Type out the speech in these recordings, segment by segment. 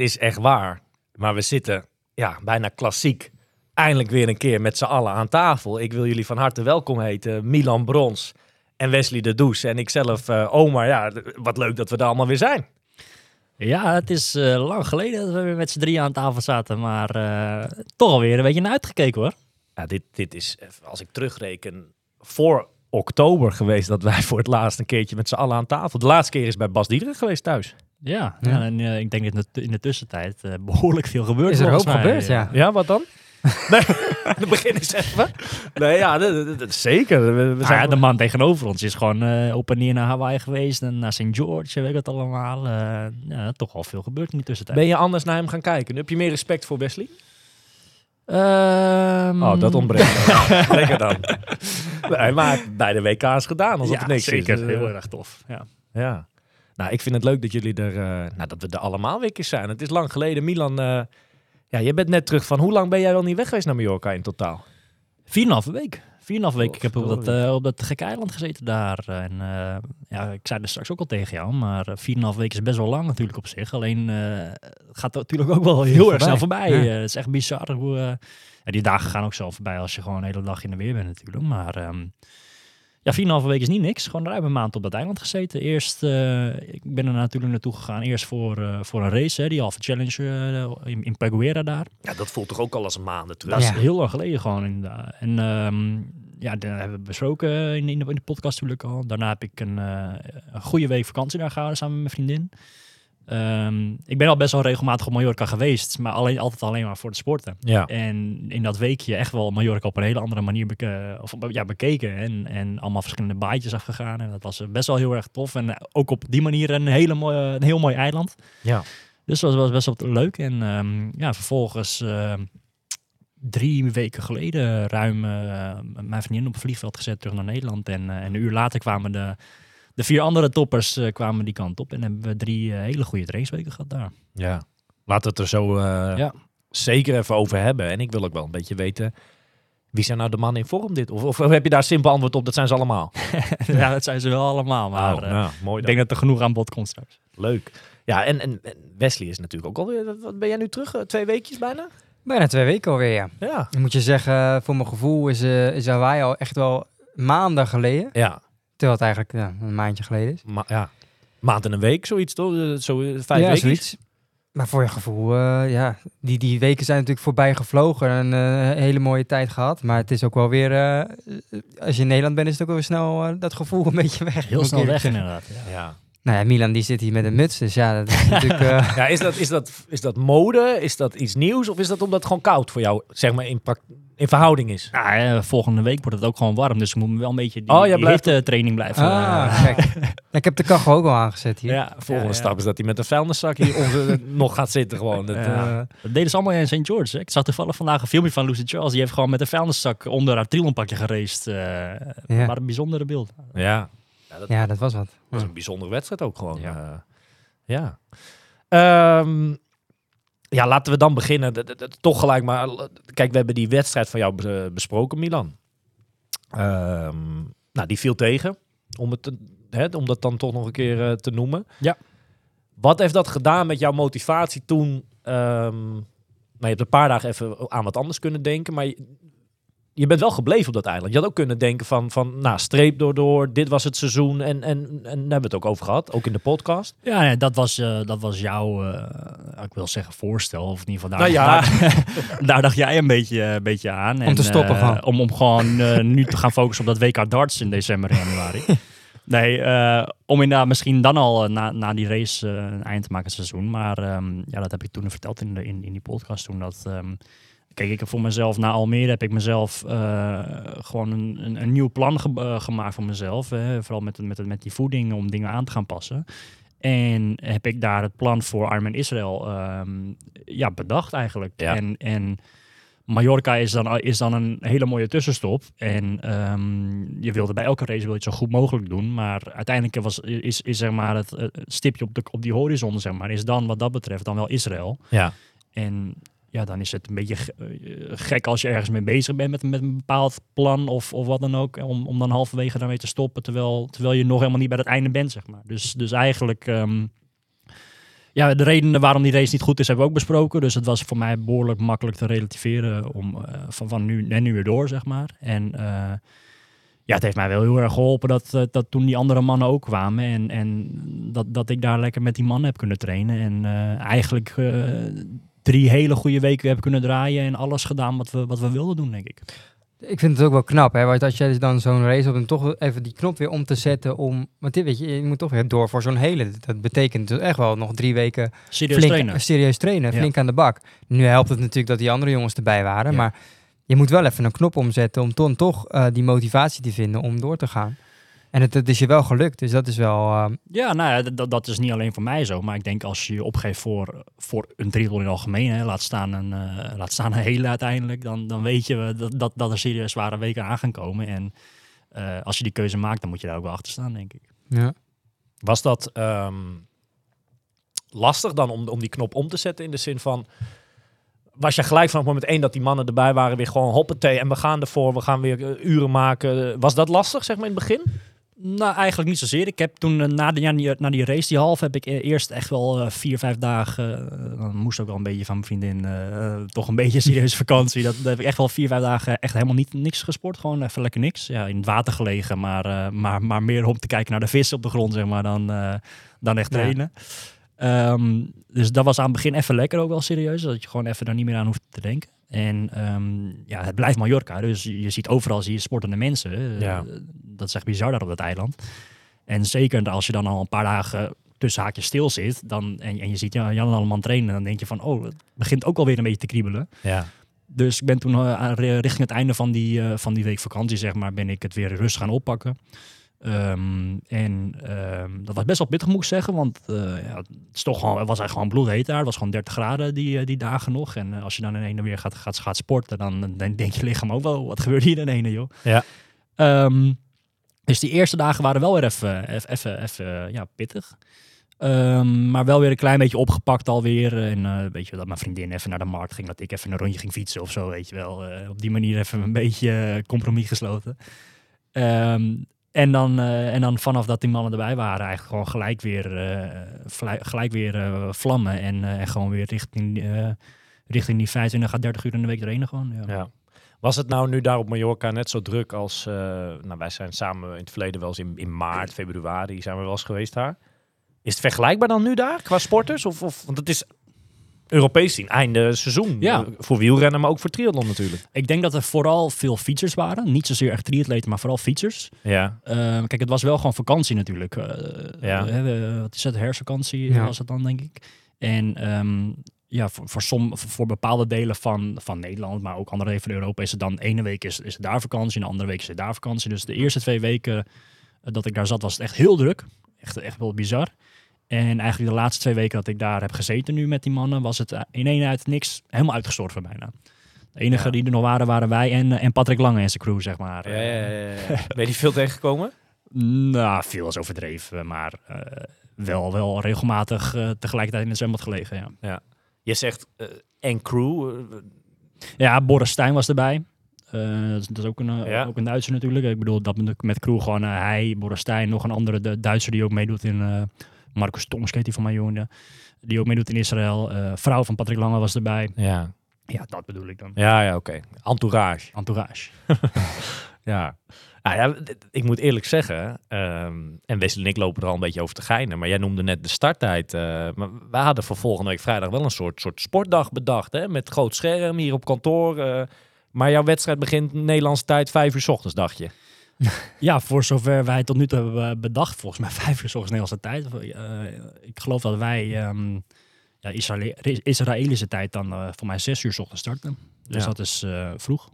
het is echt waar. Maar we zitten ja, bijna klassiek. Eindelijk weer een keer met z'n allen aan tafel. Ik wil jullie van harte welkom heten. Milan Brons en Wesley de Does. En ikzelf, eh Omar. Ja, wat leuk dat we er allemaal weer zijn. Ja, het is eh, lang geleden dat we weer met z'n drieën aan tafel zaten. Maar eh, toch alweer een beetje naar uitgekeken hoor. Ja, dit, dit is, als ik terugreken, voor oktober geweest dat wij voor het laatst een keertje met z'n allen aan tafel. De laatste keer is bij Bas Diederen geweest thuis. Ja, ja. en eh, ik denk dat in de, de tussentijd eh, behoorlijk veel gebeurd Is er hoop mij. gebeurd, ja. Ja, wat dan? Nee, dan begin eens even. Nee, ja, zeker. We, we Nou zijn ja, de man tegenover ons is gewoon eh, op en neer naar Hawaii geweest en naar St. George, weet ik het allemaal. Eh, ja, toch al veel gebeurd in die tussentijd. Ben je anders naar hem gaan kijken? Heb je meer respect voor Wesley? Ehm, Oh, dat ontbreekt. Lekker dan. Nee, maar bij de WK's gedaan, alsof Ja, er niks zeker. is. Dus, Heel eh, erg tof. Ja. Ja. Nou, ik vind het leuk dat jullie er, eh, nou, dat we er allemaal weer eens zijn. Het is lang geleden. Milan, eh, ja, je bent net terug van, hoe lang ben jij wel niet weg geweest naar Mallorca in totaal? Vier en een halve week. Vier en een halve week. Ik heb op dat, Godverdorie. eh, op dat gekke eiland gezeten daar. En ja, ik zei er straks ook al tegen jou, maar eh, vier en een halve week is best wel lang natuurlijk op zich. Alleen het gaat natuurlijk ook wel heel erg snel voorbij. Ja. Het is echt bizar hoe... ja, die dagen gaan ook zo voorbij als je gewoon een hele dag in de weer bent natuurlijk. Maar ehm, ja, vier en een halve week is niet niks. Gewoon ruim een maand op dat eiland gezeten. Eerst, eh, ik ben er natuurlijk naartoe gegaan. Eerst voor, eh, voor een race, hè, die Alpha Challenge eh, in, in Paguera daar. Ja, dat voelt toch ook al als maanden terug? Dat Ja. is heel lang geleden gewoon inderdaad. En ehm, ja, dat hebben we besproken in, in, de, in de podcast natuurlijk al. Daarna heb ik een, een goede week vakantie daar gehouden samen met mijn vriendin. Ehm, ik ben al best wel regelmatig op Mallorca geweest, maar alleen, altijd alleen maar voor het sporten. Ja. En in dat weekje echt wel Mallorca op een hele andere manier beke of, ja, bekeken. En, en allemaal verschillende baaitjes afgegaan. En dat was eh, best wel heel erg tof. En eh, ook op die manier een, hele mooie, een heel mooi eiland. Ja. Dus dat was best wel leuk. En ehm, ja, vervolgens ehm, drie weken geleden ruim eh, mijn vriendin op het vliegveld gezet terug naar Nederland. En, eh, en een uur later kwamen de, de vier andere toppers eh, kwamen die kant op. En hebben we drie eh, hele goede trainingsweken gehad daar. Ja. Laten we het er zo eh, Ja. zeker even over hebben. En ik wil ook wel een beetje weten, wie zijn nou de mannen in vorm dit? Of, of heb je daar simpel antwoord op, dat zijn ze allemaal? ja, dat zijn ze wel allemaal. Maar Oh, eh, ja, mooi ik denk dat er genoeg aan bod komt straks. Leuk. Ja, en, en, en Wesley is natuurlijk ook alweer, wat ben jij nu terug? Twee weekjes bijna? Bijna twee weken alweer, ja. Ja. Dan moet je zeggen, voor mijn gevoel is, eh is Hawaii al echt wel maanden geleden. Ja, Terwijl het eigenlijk ja, een maandje geleden is. ma ja. maand en een week, zoiets toch? Eh, Zo eh, vijf ja, weken. zoiets. Maar voor je gevoel, eh, ja, die, die weken zijn natuurlijk voorbij gevlogen en eh, een hele mooie tijd gehad. Maar het is ook wel weer, eh, als je in Nederland bent, is het ook wel weer snel dat gevoel een beetje weg. Heel snel weg inderdaad. Ja. Ja. Nou ja, Milan die zit hier met een muts, dus ja, dat is natuurlijk... eh, Ja, is dat, is, dat, is dat mode? Is dat iets nieuws? Of is dat omdat het gewoon koud voor jou, zeg maar, in, prac- in verhouding is? Ja, eh, volgende week wordt het ook gewoon warm, dus we moeten wel een beetje die, Oh, jij die blijft- training blijven. ah, eh, kijk. Ja, ik heb de kachel ook al aangezet hier. Ja, volgende Ja, ja. stap is dat hij met een vuilniszak hier onze, nog gaat zitten gewoon. Dat, Ja. eh, Dat deden ze allemaal in St. George. Hè? Ik zag toevallig vandaag een filmpje van Lucy Charles. Die heeft gewoon met een vuilniszak onder haar trielonpakje geraced. eh Ja. Maar een bijzondere beeld. ja. Ja, dat Ja, dat was wat. was een bijzondere wedstrijd ook gewoon. Ja. Ja. ja. Ehm, ja, laten we dan beginnen. Toch gelijk maar. Kijk, we hebben die wedstrijd van jou be- besproken, Milan. Ehm, nou, die viel tegen. Om, het te- hè, om dat dan toch nog een keer eh, te noemen. Ja. Wat heeft dat gedaan met jouw motivatie toen? ehm, nou, je hebt een paar dagen even aan wat anders kunnen denken. Maar je, bent wel gebleven op dat eiland. Je had ook kunnen denken van, van nou, streep door door. Dit was het seizoen. En, en, en daar hebben we het ook over gehad. Ook in de podcast. Ja, nee, dat, was, eh, dat was jouw, eh, ik wil zeggen, voorstel. Of in ieder geval, daar, Nou ja. daar, daar dacht jij een beetje, een beetje aan. Om te stoppen eh, gewoon. Om, om gewoon eh, nu te gaan focussen op dat WK darts in december en januari. Nee, eh, om inderdaad misschien dan al eh, na, na die race eh, een eind te maken het seizoen. Maar ehm, ja, dat heb ik toen verteld in, de, in, in die podcast toen. Dat, ehm, kijk, ik heb voor mezelf na Almere heb ik mezelf eh, gewoon een, een, een nieuw plan ge- eh, gemaakt voor mezelf. Hè, vooral met, met, met die voeding om dingen aan te gaan passen. En heb ik daar het plan voor Armen Israël ehm, ja, bedacht eigenlijk. Ja. En, en Mallorca is dan, is dan een hele mooie tussenstop. En ehm, je wilde bij elke race wil je het zo goed mogelijk doen. Maar uiteindelijk was, is, is zeg maar het, eh, stipje op, de, op die horizon, zeg maar, is dan wat dat betreft dan wel Israël. Ja. En ja, dan is het een beetje eh, gek als je ergens mee bezig bent met, met een bepaald plan of, of wat dan ook. Om, om dan halverwege daarmee te stoppen, terwijl, terwijl je nog helemaal niet bij het einde bent, zeg maar. Dus, dus eigenlijk, ehm, ja, de redenen waarom die race niet goed is, hebben we ook besproken. Dus het was voor mij behoorlijk makkelijk te relativeren om eh, van, van nu en nu weer door, zeg maar. En eh, ja, het heeft mij wel heel erg geholpen dat, dat toen die andere mannen ook kwamen. En, en dat, dat ik daar lekker met die mannen heb kunnen trainen. En eigenlijk drie hele goede weken heb kunnen draaien. En alles gedaan wat we, wat we wilden doen, denk ik. Ik vind het ook wel knap, hè, want als jij dus dan zo'n race op en toch even die knop weer om te zetten om, want dit weet je, je moet toch weer door voor zo'n hele. Dat betekent dus echt wel nog drie weken Serieus flink, trainen. serieus trainen, Ja. flink aan de bak. Nu helpt het natuurlijk dat die andere jongens erbij waren, Ja. maar je moet wel even een knop omzetten om dan toch eh, die motivatie te vinden om door te gaan. En het, het is je wel gelukt, dus dat is wel. eh, Ja, nou ja, dat, dat is niet alleen voor mij zo. Maar ik denk als je je opgeeft voor, voor een triathlon in het algemeen, hè, laat, staan een, eh, laat staan een hele uiteindelijk, dan, dan weet je dat, dat, dat er serieus zware weken aan gaan komen. En eh, als je die keuze maakt, dan moet je daar ook wel achter staan, denk ik. ja. Was dat ehm, lastig dan om, om die knop om te zetten in de zin van... Was je gelijk vanaf moment één dat die mannen erbij waren weer gewoon hoppatee en we gaan ervoor, we gaan weer uren maken. Was dat lastig zeg maar in het begin? Nou, eigenlijk niet zozeer. Ik heb toen eh, na, de, ja, die- na die race, die half, heb ik e- eerst echt wel eh, vier, vijf dagen. eh, dan moest ook wel een beetje van mijn vriendin. eh, eh, toch een beetje serieuze vakantie. Dat, dat heb ik echt wel vier, vijf dagen echt helemaal niet niks gesport. Gewoon even lekker niks. Ja, in het water gelegen, maar, eh, maar, maar meer om te kijken naar de vissen op de grond, zeg maar, dan, eh, dan echt Ja. trainen. Ehm, dus dat was aan het begin even lekker ook wel serieus. Dat je gewoon even daar niet meer aan hoeft te denken. En ehm, ja, het blijft Mallorca. Dus je ziet overal zie je sportende mensen. Eh, Ja. Dat is echt bizar daar op dat eiland. En zeker als je dan al een paar dagen tussen haakjes stil zit. Dan, en, en je ziet Jan Jan allemaal trainen. Dan denk je van, oh, het begint ook alweer een beetje te kriebelen. Ja. Dus ik ben toen eh, aan- richting het einde van die, eh, van die week vakantie, zeg maar, ben ik het weer rustig gaan oppakken. Ehm, en ehm, dat was best wel pittig, moet ik zeggen. Want eh, ja, het, is toch gewoon, het was eigenlijk gewoon bloedheet daar. Het was gewoon 30 graden die, eh, die dagen nog. En eh, als je dan in ene weer gaat, gaat, gaat sporten, dan, dan denkt je lichaam ook wel, wat gebeurt hier in ene, joh. Ja. Ehm, dus die eerste dagen waren wel weer even, even, even, even ja, pittig. Maar wel weer een klein beetje opgepakt alweer. En weet je, dat mijn vriendin even naar de markt ging. Dat ik even een rondje ging fietsen of zo, weet je wel. Op die manier even een beetje compromis gesloten. Ehm, en, dan, eh, en dan vanaf dat die mannen erbij waren, eigenlijk gewoon gelijk weer, eh, gelijk weer eh, vlammen. En, en gewoon weer richting, richting die 25 à 30 uur in de week trainen gewoon. Ja. Ja. Was het nou nu daar op Mallorca net zo druk als... nou, wij zijn samen in het verleden wel eens in, in maart, februari zijn we wel eens geweest daar. Is het vergelijkbaar dan nu daar qua sporters? Of, of, want het is Europees zien, einde seizoen. Ja. Voor wielrennen, maar ook voor triathlon natuurlijk. Ik denk dat er vooral veel fietsers waren. Niet zozeer echt triatleten, maar vooral fietsers. Ja. Ehm, kijk, het was wel gewoon vakantie natuurlijk. Eh, Ja. eh, wat is het? Herfstvakantie Ja. was het dan, denk ik. En ehm, ja, voor, voor, som, voor bepaalde delen van, van Nederland, maar ook andere delen van Europa, is het dan ene week is, is het daar vakantie en de andere week is het daar vakantie. Dus de eerste twee weken dat ik daar zat, was het echt heel druk. Echt, echt wel bizar. En eigenlijk de laatste twee weken dat ik daar heb gezeten nu met die mannen, was het eh, in één uit niks helemaal uitgestorven bijna. De enige Ja. die er nog waren, waren wij en, eh, en Patrick Lange en zijn crew, zeg maar. Ja, ja, ja, ja. ben je die veel tegengekomen? Nou, veel is overdreven, maar eh, wel, wel regelmatig tegelijkertijd in het zwembad gelegen, ja. Je zegt en crew. Ja, Boris Stijn was erbij. Dat, is, ook een, Ja. ook een Duitser natuurlijk. Ik bedoel, dat met, met crew gewoon hij, Boris Stijn, nog een andere de Duitser die ook meedoet in... eh Marcus Tomsk heet die van mij jongen. Die ook meedoet in Israël. Eh, vrouw van Patrick Lange was erbij. ja. Ja, dat bedoel ik dan. Ja, ja, oké. Entourage. Entourage. Ja. Nou ja, ik moet eerlijk zeggen, ehm, en Wesley en ik lopen er al een beetje over te geinen, maar jij noemde net de starttijd. eh, maar wij hadden voor volgende week vrijdag wel een soort, soort sportdag bedacht, hè, met groot scherm hier op kantoor. eh, maar jouw wedstrijd begint Nederlandse tijd vijf uur 's ochtends, dacht je. Ja, voor zover wij tot nu toe hebben bedacht, volgens mij vijf uur s ochtends Nederlandse tijd. Eh, ik geloof dat wij ehm, ja, Israële- Israëlische tijd dan eh, voor mij zes uur s ochtends starten. Dus Ja. dat is eh, vroeg.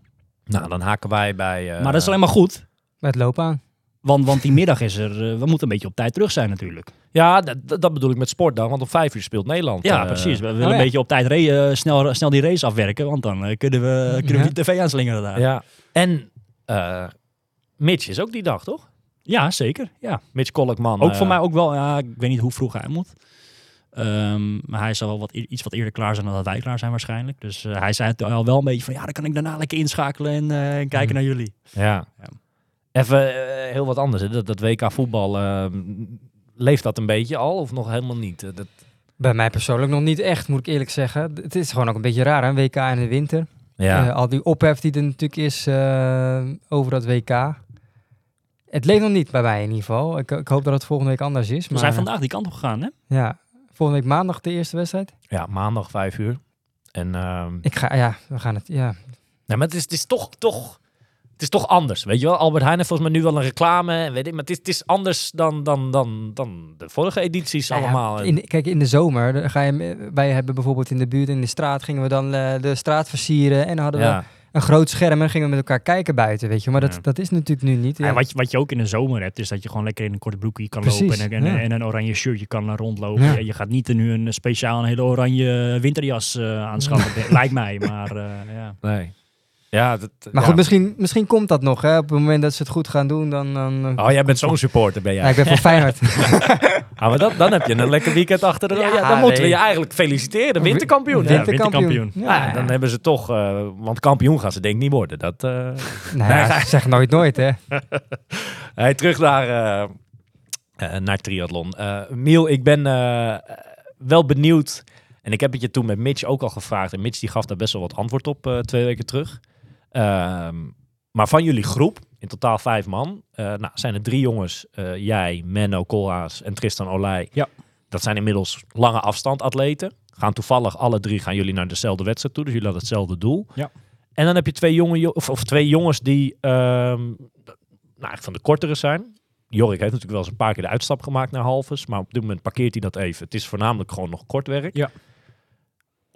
Nou, dan haken wij bij... eh, maar dat is alleen maar goed. Met lopen aan. Want, want die middag is er, we moeten een beetje op tijd terug zijn natuurlijk. Ja, dat, bedoel ik met sportdag, want om vijf uur speelt Nederland. Ja, precies. We willen oh ja. een beetje op tijd eh, snel, snel die race afwerken, want dan kunnen we, kunnen we Ja. die tv aanslingeren daar. Ja, Ja. En eh, Mitch is ook die dag, toch? zeker. Ja. Mitch Kolkman. Ook eh, voor mij ook wel, ja, ik weet niet hoe vroeg hij moet. Ehm, maar hij zal wel wat, i- iets wat eerder klaar zijn dan dat wij klaar zijn waarschijnlijk. Dus eh, hij zei het al wel een beetje van, ja, dan kan ik daarna lekker inschakelen en eh, kijken Mhm. naar jullie. Ja. Ja. Even heel wat anders. Hè. Dat, dat WK voetbal, eh, leeft dat een beetje al of nog helemaal niet? Dat, Bij mij persoonlijk nog niet echt, moet ik eerlijk zeggen. Het is gewoon ook een beetje raar, hè? WK in de winter. ja. Al die ophef die er natuurlijk is eh, over dat WK. Het leeft nog niet bij mij in ieder geval. Ik, ik hoop dat het volgende week anders is. We Maar zijn vandaag die kant op gegaan, hè? ja, volgende week maandag de eerste wedstrijd. ja, maandag vijf uur. En ehm, Ik ga, ja, we gaan het, ja. Nee, maar het is, het is toch, toch, het is toch anders. Weet je wel, Albert Heijn heeft volgens mij nu wel een reclame. En weet ik, maar het is, het is anders dan, dan, dan, dan de vorige edities Nou ja, allemaal. in, kijk, in de zomer ga je, wij hebben bijvoorbeeld in de buurt, in de straat, gingen we dan eh, de straat versieren. En dan hadden we ja. Een groot scherm en gingen we met elkaar kijken buiten, weet je. Maar dat, Ja. dat is natuurlijk nu niet. Ja, Ja. wat, je, wat je ook in de zomer hebt, is dat je gewoon lekker in een korte broekje kan Precies, lopen en, en, ja. en een oranje shirtje kan eh, rondlopen. Ja. Je, je gaat niet nu een speciaal een hele oranje winterjas eh aanschaffen, lijkt mij. Maar eh, ja. Nee. Ja, dat, Maar ja. goed, misschien, misschien komt dat nog. Hè. Op het moment dat ze het goed gaan doen, dan... dan Oh, jij bent zo'n supporter, ben jij? ja, ik ben voor Feyenoord. Ah, maar dat, dan heb je een lekker weekend achter de rug. Ja, Ja, dan moeten we je eigenlijk feliciteren. Winterkampioen. Ja, winterkampioen. Ja, dan hebben ze toch... eh, want kampioen gaan ze denk ik niet worden. Dat, Nou Nee, ga- zeg nooit nooit, hè. Hey, terug naar, eh, naar triathlon. Miel, ik ben wel benieuwd. En ik heb het je toen met Mitch ook al gevraagd. En Mitch die gaf daar best wel wat antwoord op twee weken terug. Ehm, maar van jullie groep, in totaal vijf man, eh, nou, zijn er drie jongens. eh, jij, Menno Koolhaas en Tristan Olij. Ja. Dat zijn inmiddels lange afstand atleten. Gaan toevallig alle drie gaan jullie naar dezelfde wedstrijd toe. Dus jullie hadden hetzelfde doel. Ja. En dan heb je twee, jongen, jo- of, of twee jongens die ehm, nou, van de kortere zijn. Jorik heeft natuurlijk wel eens een paar keer de uitstap gemaakt naar halves. Maar op dit moment parkeert hij dat even. Het is voornamelijk gewoon nog kort werk. Ja.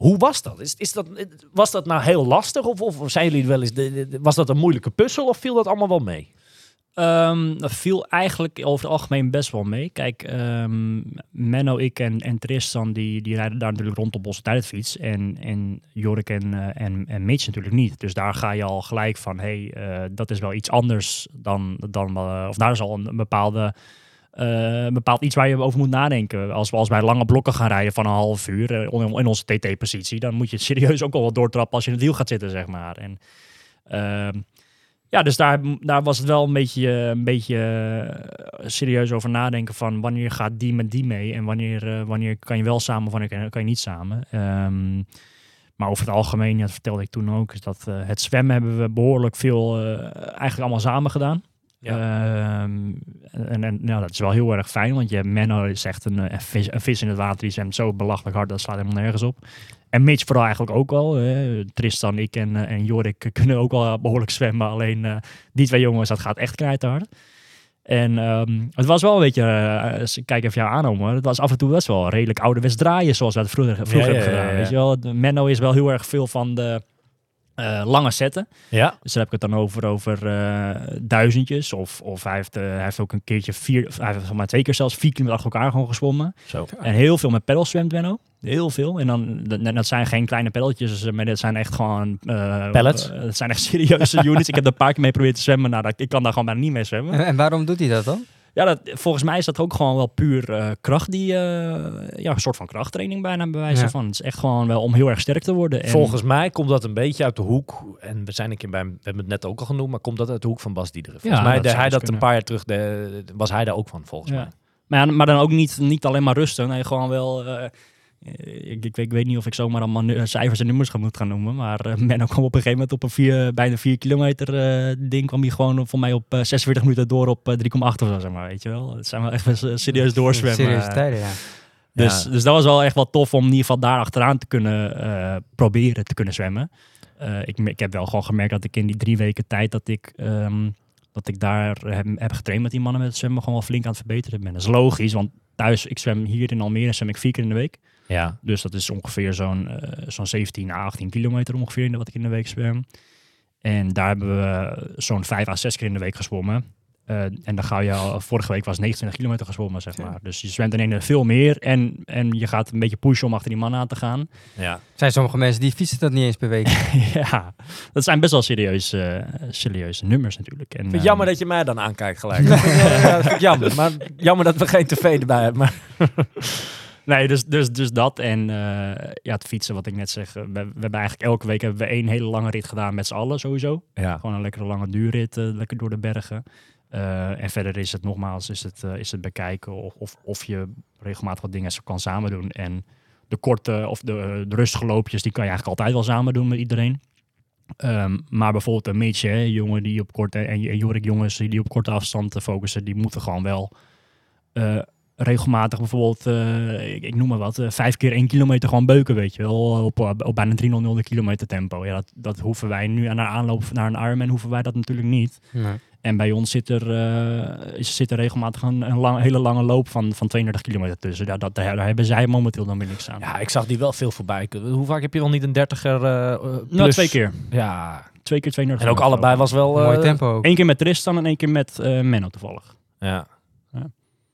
Hoe was dat? Is, is dat? Was dat nou heel lastig? Of, of zijn jullie wel eens... Was dat een moeilijke puzzel? Of viel dat allemaal wel mee? Ehm, dat viel eigenlijk over het algemeen best wel mee. Kijk, ehm, Menno, ik en, en Tristan, die, die rijden daar natuurlijk rond op onze tijdfiets. En, en Jorik en, eh, en, en Mitch natuurlijk niet. Dus daar ga je al gelijk van, hé, hey, eh, dat is wel iets anders dan, dan eh, of daar is al een bepaalde, eh, een bepaald iets waar je over moet nadenken. Als we als wij lange blokken gaan rijden van een half uur eh, in onze TT-positie, dan moet je het serieus ook al wat doortrappen als je in het wiel gaat zitten, zeg maar. En, ehm, ja, dus daar, daar was het wel een beetje, een beetje eh, serieus over nadenken van wanneer gaat die met die mee en wanneer, eh, wanneer kan je wel samen, wanneer kan, je niet samen. Ehm, maar over het algemeen, ja, dat vertelde ik toen ook, is dat eh, het zwemmen hebben we behoorlijk veel eh, eigenlijk allemaal samen gedaan. Ehm, en en nou, dat is wel heel erg fijn, want je Menno is echt een, eh, een, vis, een vis in het water, die zwemt zo belachelijk hard, dat slaat helemaal nergens op. En Mitch vooral eigenlijk ook wel. hè. Tristan, ik en, eh, en Jorik kunnen ook wel behoorlijk zwemmen. Alleen eh, die twee jongens, dat gaat echt knijterhard. En ehm, het was wel een beetje, kijk even jou aan, hoor. Het was af en toe best wel redelijk ouderwets draaien, zoals we dat vroeger, vroeger Ja, ja, hebben ja, gedaan. ja. Weet je wel? Menno is wel heel erg veel van de eh, lange zetten. Ja. Dus daar heb ik het dan over, over eh, duizendjes. Of, of hij, heeft, eh, hij heeft ook een keertje vier, of hij heeft mij twee keer zelfs vier kilometer achter elkaar gewoon gezwommen. Zo. En heel veel met peddels zwemt Benno. Heel veel. En dan, dat, dat zijn geen kleine peddeltjes, maar dat zijn echt gewoon... eh, Pellets? dat zijn echt serieuze units. Ik heb er een paar keer mee proberen te zwemmen. Nou, dat, ik kan daar gewoon bijna niet mee zwemmen. En, en waarom doet hij dat dan? Ja, dat, volgens mij is dat ook gewoon wel puur eh, kracht die... eh, ja, een soort van krachttraining bijna bij wijze Ja. van. Het is echt gewoon wel om heel erg sterk te worden. En, Volgens mij komt dat een beetje uit de hoek. En we zijn een keer bij, we hebben het net ook al genoemd, maar komt dat uit de hoek van Bas Diederen. Volgens Ja, mij dat hij dus dat een paar jaar terug, de, was hij daar ook van, volgens Ja. mij. Maar, maar dan ook niet, niet alleen maar rusten. Nee, gewoon wel... eh, ik, ik, weet- ik weet niet of ik zomaar allemaal cijfers en nummers ga moet gaan noemen. Maar eh Menno kwam op een gegeven moment op een vier, bijna 4 kilometer eh, ding. kwam hij gewoon voor mij op eh, 46 minuten door op eh, 3,8 of zo, zeg maar. Weet je wel. Het zijn wel echt wel serieus doorzwemmen. Serieuze eh. tijden, ja. Dus, Ja. dus dat was wel echt wel tof om in ieder geval daar achteraan te kunnen eh, proberen te kunnen zwemmen. Eh, ik, ik heb wel gewoon gemerkt dat ik in die drie weken tijd dat ik, ehm, dat ik daar heb, heb getraind met die mannen met het zwemmen gewoon wel flink aan het verbeteren ben. Dat is logisch, want thuis, ik zwem hier in Almere, zwem ik vier keer in de week. Ja. Dus dat is ongeveer zo'n eh, zo'n 17 à 18 kilometer ongeveer in de- wat ik in de week zwem. En daar hebben we zo'n 5 à 6 keer in de week gezwommen. Eh, en dan ga je al, vorige week was 29 kilometer gezwommen, zeg maar. Dus je zwemt in ene veel meer en, en je gaat een beetje pushen om achter die man aan te gaan. ja. Zijn sommige mensen die fietsen dat niet eens per week. ja, dat zijn best wel serieuze, eh, serieuze nummers natuurlijk. En, vind eh, jammer dat je mij dan aankijkt gelijk. ja, jammer. Maar jammer dat we geen tv erbij hebben. Maar Nee, dus, dus, dus dat. En eh, ja, het fietsen, wat ik net zeg. We, we hebben eigenlijk elke week hebben we één hele lange rit gedaan met z'n allen sowieso. Ja. Gewoon een lekkere lange duurrit, eh, lekker door de bergen. Eh, en verder is het nogmaals, is het, is het bekijken of, of, of je regelmatig wat dingen kan samen doen. En de korte of de, de rustige loopjes, die kan je eigenlijk altijd wel samen doen met iedereen. Ehm, maar bijvoorbeeld een Mitch, hè, jongen die op korte en, en Jorik jongens die op korte afstand focussen, die moeten gewoon wel regelmatig bijvoorbeeld, eh, ik, ik noem maar wat, eh, vijf keer één kilometer gewoon beuken, weet je wel, op, op, op bijna 300 de kilometer tempo. Ja, dat, dat hoeven wij nu aan de aanloop naar een Ironman hoeven wij dat natuurlijk niet. En bij ons zit er, eh, is- zit er regelmatig een, een lang- hele lange loop van, van 32 kilometer tussen. Ja, dat, daar, daar hebben zij momenteel dan weer niks aan. Ja, ik zag die wel veel voorbij. Hoe vaak heb je wel niet een dertiger eh eh, nou, plus? twee keer. Ja, Twee keer 32 en ook allebei was wel... eh, Mooi tempo ook. Eén keer met Tristan en één keer met eh, Menno toevallig. Ja.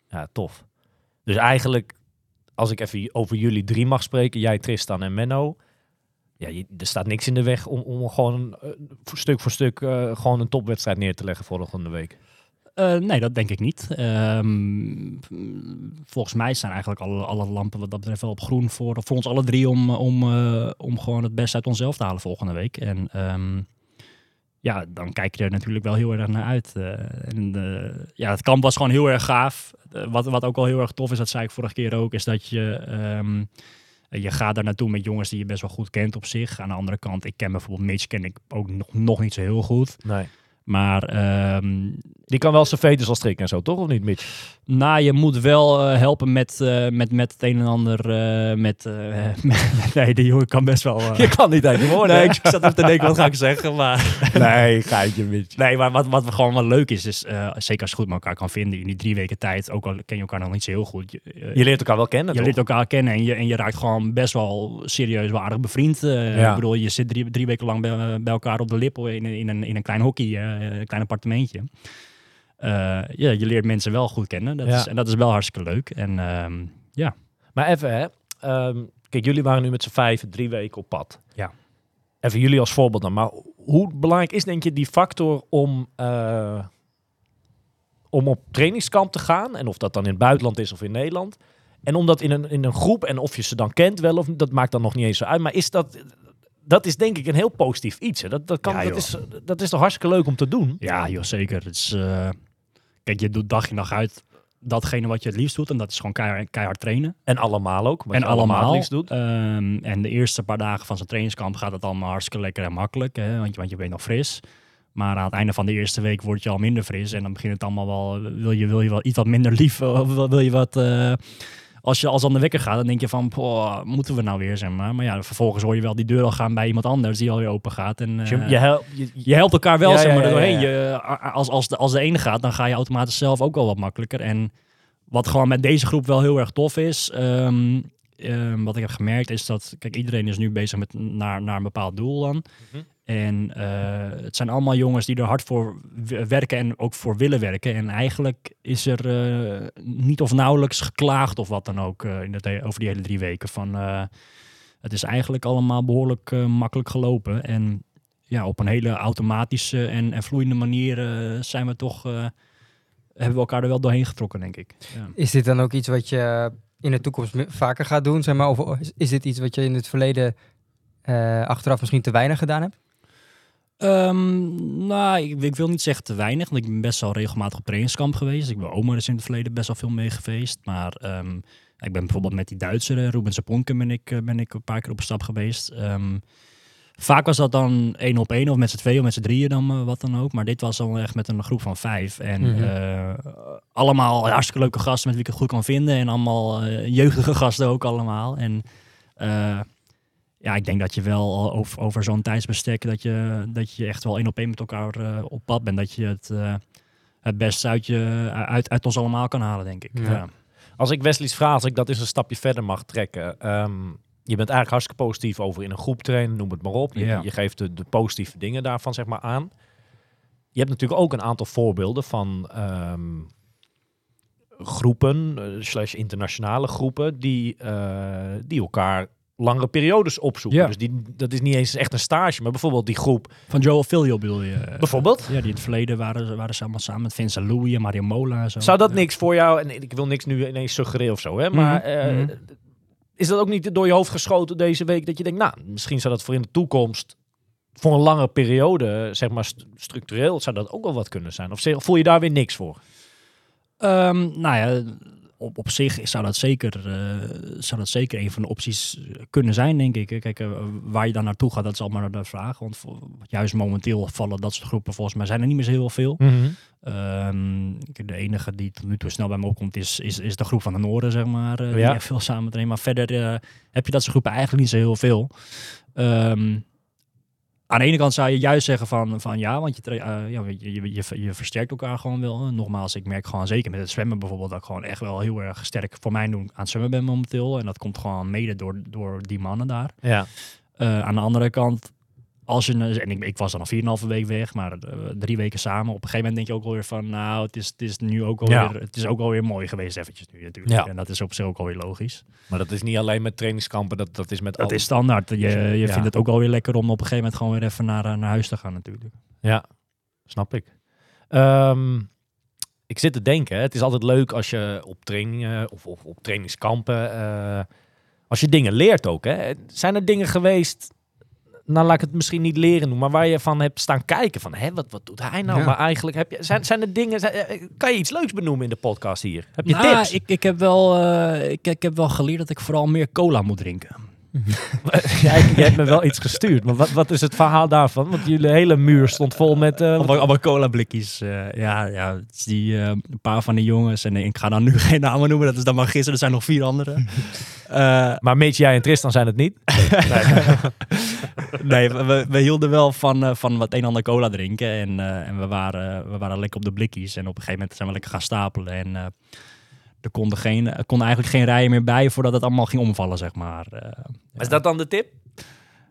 ja. tof. Dus eigenlijk, als ik even over jullie drie mag spreken, jij, Tristan en Menno. Ja, er staat niks in de weg om, om gewoon eh, stuk voor stuk eh, gewoon een topwedstrijd neer te leggen volgende week. Eh, nee, dat denk ik niet. Ehm, volgens mij staan eigenlijk alle, alle lampen wat dat betreft wel op groen voor, voor ons alle drie om, om, om gewoon het beste uit onszelf te halen volgende week. En ehm, ja, dan kijk je er natuurlijk wel heel erg naar uit. Eh, en, eh, ja, het kamp was gewoon heel erg gaaf. Eh, wat, wat ook wel heel erg tof is, dat zei ik vorige keer ook, is dat je... ehm, je gaat daar naartoe met jongens die je best wel goed kent op zich. Aan de andere kant, ik ken bijvoorbeeld Mitch, ken ik ook nog, nog niet zo heel goed. Nee. Maar ehm, Die kan wel zijn veters al strikken en zo, toch? Of niet, Mitch? nou, je moet wel eh, helpen met, eh, met, met het een en ander. eh, met, met- nee, die jongen kan best wel. Je kan niet tegen woorden. nee, ik zat even te denken, wat ga ik zeggen? Maar, nee, geitje, Mitch. nee, maar wat, wat gewoon wel leuk is, is zeker als je goed met elkaar kan vinden in die drie weken tijd, ook al ken je elkaar nog niet zo heel goed. Je, Je leert elkaar wel kennen, je toch? leert elkaar kennen en je, en je raakt gewoon best wel serieus wel aardig bevriend. Ja. Ik bedoel, je zit drie, drie weken lang bij, bij elkaar op de lip in, een- in, een, in een klein hockey, klein appartementje. Eh, ja, je leert mensen wel goed kennen. Dat Ja. is, en dat is wel hartstikke leuk. En ehm, ja, Maar even, hè. Ehm, kijk, jullie waren nu met z'n vijf drie weken op pad. Ja. Even jullie als voorbeeld dan. Maar hoe belangrijk is denk je die factor om, eh, om op trainingskamp te gaan? En of dat dan in het buitenland is of in Nederland. En om dat in een, in een groep, en of je ze dan kent wel, of dat maakt dan nog niet eens zo uit. Maar is dat, dat is denk ik een heel positief iets. Hè? Dat, dat, kan, Ja, dat, is, dat is toch hartstikke leuk om te doen? ja joh, zeker. Het is, eh, kijk, je doet dag in dag uit datgene wat je het liefst doet. En dat is gewoon keihard, keihard trainen. En allemaal ook. wat en allemaal het liefst doet. Ehm, en de eerste paar dagen van zijn trainingskamp gaat het allemaal hartstikke lekker en makkelijk. Hè, want, je, want je bent nog fris. Maar aan het einde van de eerste week word je al minder fris. En dan begint het allemaal wel. Wil je, wil je wel iets wat minder lief? Of wil wil je wat. eh, als je als aan de wekker gaat, dan denk je van, "Poh, moeten we nou weer, zeg maar. Maar ja, vervolgens hoor je wel die deur al gaan bij iemand anders die alweer open gaat. En, Dus je, eh, je, hel- je- je helpt elkaar wel, Ja, zeg maar, ja, doorheen. Je, a- als, als, de, als de ene gaat, dan ga je automatisch zelf ook wel wat makkelijker. En wat gewoon met deze groep wel heel erg tof is, ehm, ehm, wat ik heb gemerkt, is dat, kijk, iedereen is nu bezig met naar, naar een bepaald doel dan. Mhm. En eh, het zijn allemaal jongens die er hard voor werken en ook voor willen werken. En eigenlijk is er eh, niet of nauwelijks geklaagd of wat dan ook eh, in het, over die hele drie weken. Van, het is eigenlijk allemaal behoorlijk eh, makkelijk gelopen. En ja, op een hele automatische en, en vloeiende manier zijn we toch, hebben we elkaar er wel doorheen getrokken, denk ik. Ja. Is dit dan ook iets wat je in de toekomst vaker gaat doen? Zeg maar? Of is- dit iets wat je in het verleden achteraf misschien te weinig gedaan hebt? Ehm, nou, ik, ik wil niet zeggen te weinig, want ik ben best wel regelmatig op trainingskamp geweest. Ik ben oma is in het verleden best wel veel mee geweest. Maar ehm, ik ben bijvoorbeeld met die Duitser, eh, Ruben Saponken, ben ik, eh, ben ik een paar keer op stap geweest. Ehm, vaak was dat dan één op één of met z'n tweeën of met z'n drieën dan eh, wat dan ook. Maar dit was dan echt met een groep van vijf. En Mhm. allemaal hartstikke leuke gasten met wie ik het goed kan vinden. En allemaal jeugdige gasten ook allemaal. En ja, ik denk dat je wel over, over zo'n tijdsbestek, dat je, dat je echt wel één op één met elkaar eh, op pad bent. Dat je het, eh, het beste uit, je, uit, uit ons allemaal kan halen, denk ik. Ja. Ja. Als ik Wesley's vraag, als ik dat eens een stapje verder mag trekken. ehm, je bent eigenlijk hartstikke positief over in een groep trainen, noem het maar op. Je, Ja. je geeft de, de positieve dingen daarvan zeg maar aan. Je hebt natuurlijk ook een aantal voorbeelden van ehm, groepen, eh, slash internationale groepen, die, die elkaar langere periodes opzoeken. Ja. Dus die, dat is niet eens echt een stage, maar bijvoorbeeld die groep. Van Joel Filio bedoel je? Bijvoorbeeld? Ja, die in het verleden waren, ze- waren ze allemaal samen met Vincent Louis en Mario Mola en zo. Zou dat Ja. niks voor jou, en ik wil niks nu ineens suggereren of zo, hè, maar Mhm, eh, mhm. is dat ook niet door je hoofd geschoten deze week dat je denkt, nou, misschien zou dat voor in de toekomst, voor een lange periode, zeg maar st- structureel, zou dat ook wel wat kunnen zijn? Of voel je daar weer niks voor? Ehm, nou ja, op, op zich zou dat, zeker, eh, zou dat zeker een van de opties kunnen zijn, denk ik. Kijk, eh, waar je dan naartoe gaat, dat is allemaal de vraag. Want voor- juist momenteel vallen dat soort groepen volgens mij zijn er niet meer zo heel veel. Ehm, de enige die tot nu toe snel bij me opkomt is, is, is de groep van de Noorden, zeg maar. eh, Ja. Die veel samen trainen. Maar verder eh, heb je dat soort groepen eigenlijk niet zo heel veel. Ehm, aan de ene kant zou je juist zeggen van, van ja, want je, eh, ja, je, je, je, je versterkt elkaar gewoon wel. Nogmaals, ik merk gewoon zeker met het zwemmen bijvoorbeeld dat ik gewoon echt wel heel erg sterk voor mij doen aan het zwemmen ben momenteel. En dat komt gewoon mede door, door die mannen daar. Ja. Eh, aan de andere kant, als je, en ik, ik was dan al 4,5 week weg, maar eh, drie weken samen. Op een gegeven moment denk je ook alweer van, nou, het is, het is nu ook alweer, Ja. het is ook alweer mooi geweest eventjes nu natuurlijk. Ja. En dat is op zich ook alweer logisch. Maar dat is niet alleen met trainingskampen, dat, dat is met Dat al- is standaard. Je, je Ja. vindt het ook alweer lekker om op een gegeven moment gewoon weer even naar, eh, naar huis te gaan natuurlijk. Ja, snap ik. Ehm, ik zit te denken, het is altijd leuk als je op trainingen of, of op trainingskampen, eh, als je dingen leert ook. Hè. Zijn er dingen geweest, nou laat ik het misschien niet leren noemen, maar waar je van hebt staan kijken van, hè, wat, wat doet hij nou? Ja. Maar eigenlijk, heb je, zijn, zijn er dingen, zijn- eh, kan je iets leuks benoemen in de podcast hier? Heb je Nou, tips? Ik, ik, heb wel, eh, ik, ik heb wel geleerd dat ik vooral meer cola moet drinken. Jij, jij hebt me wel iets gestuurd, maar wat, wat is het verhaal daarvan? Want jullie hele muur stond vol met... eh, Allemaal, allemaal cola blikjes. ja, ja, die, een paar van die jongens. En ik ga dan nu geen namen noemen. Dat is dan maar gisteren. Er zijn nog vier anderen. Maar Mitch, jij en Tristan zijn het niet. nee, we, we- we hielden wel van, eh, van wat een en ander cola drinken. En, eh, en we, waren, we waren lekker op de blikjes. En op een gegeven moment zijn we lekker gaan stapelen. En eh, er konden, geen, er konden eigenlijk geen rijen meer bij voordat het allemaal ging omvallen, zeg maar. Eh, Is dat dan de tip?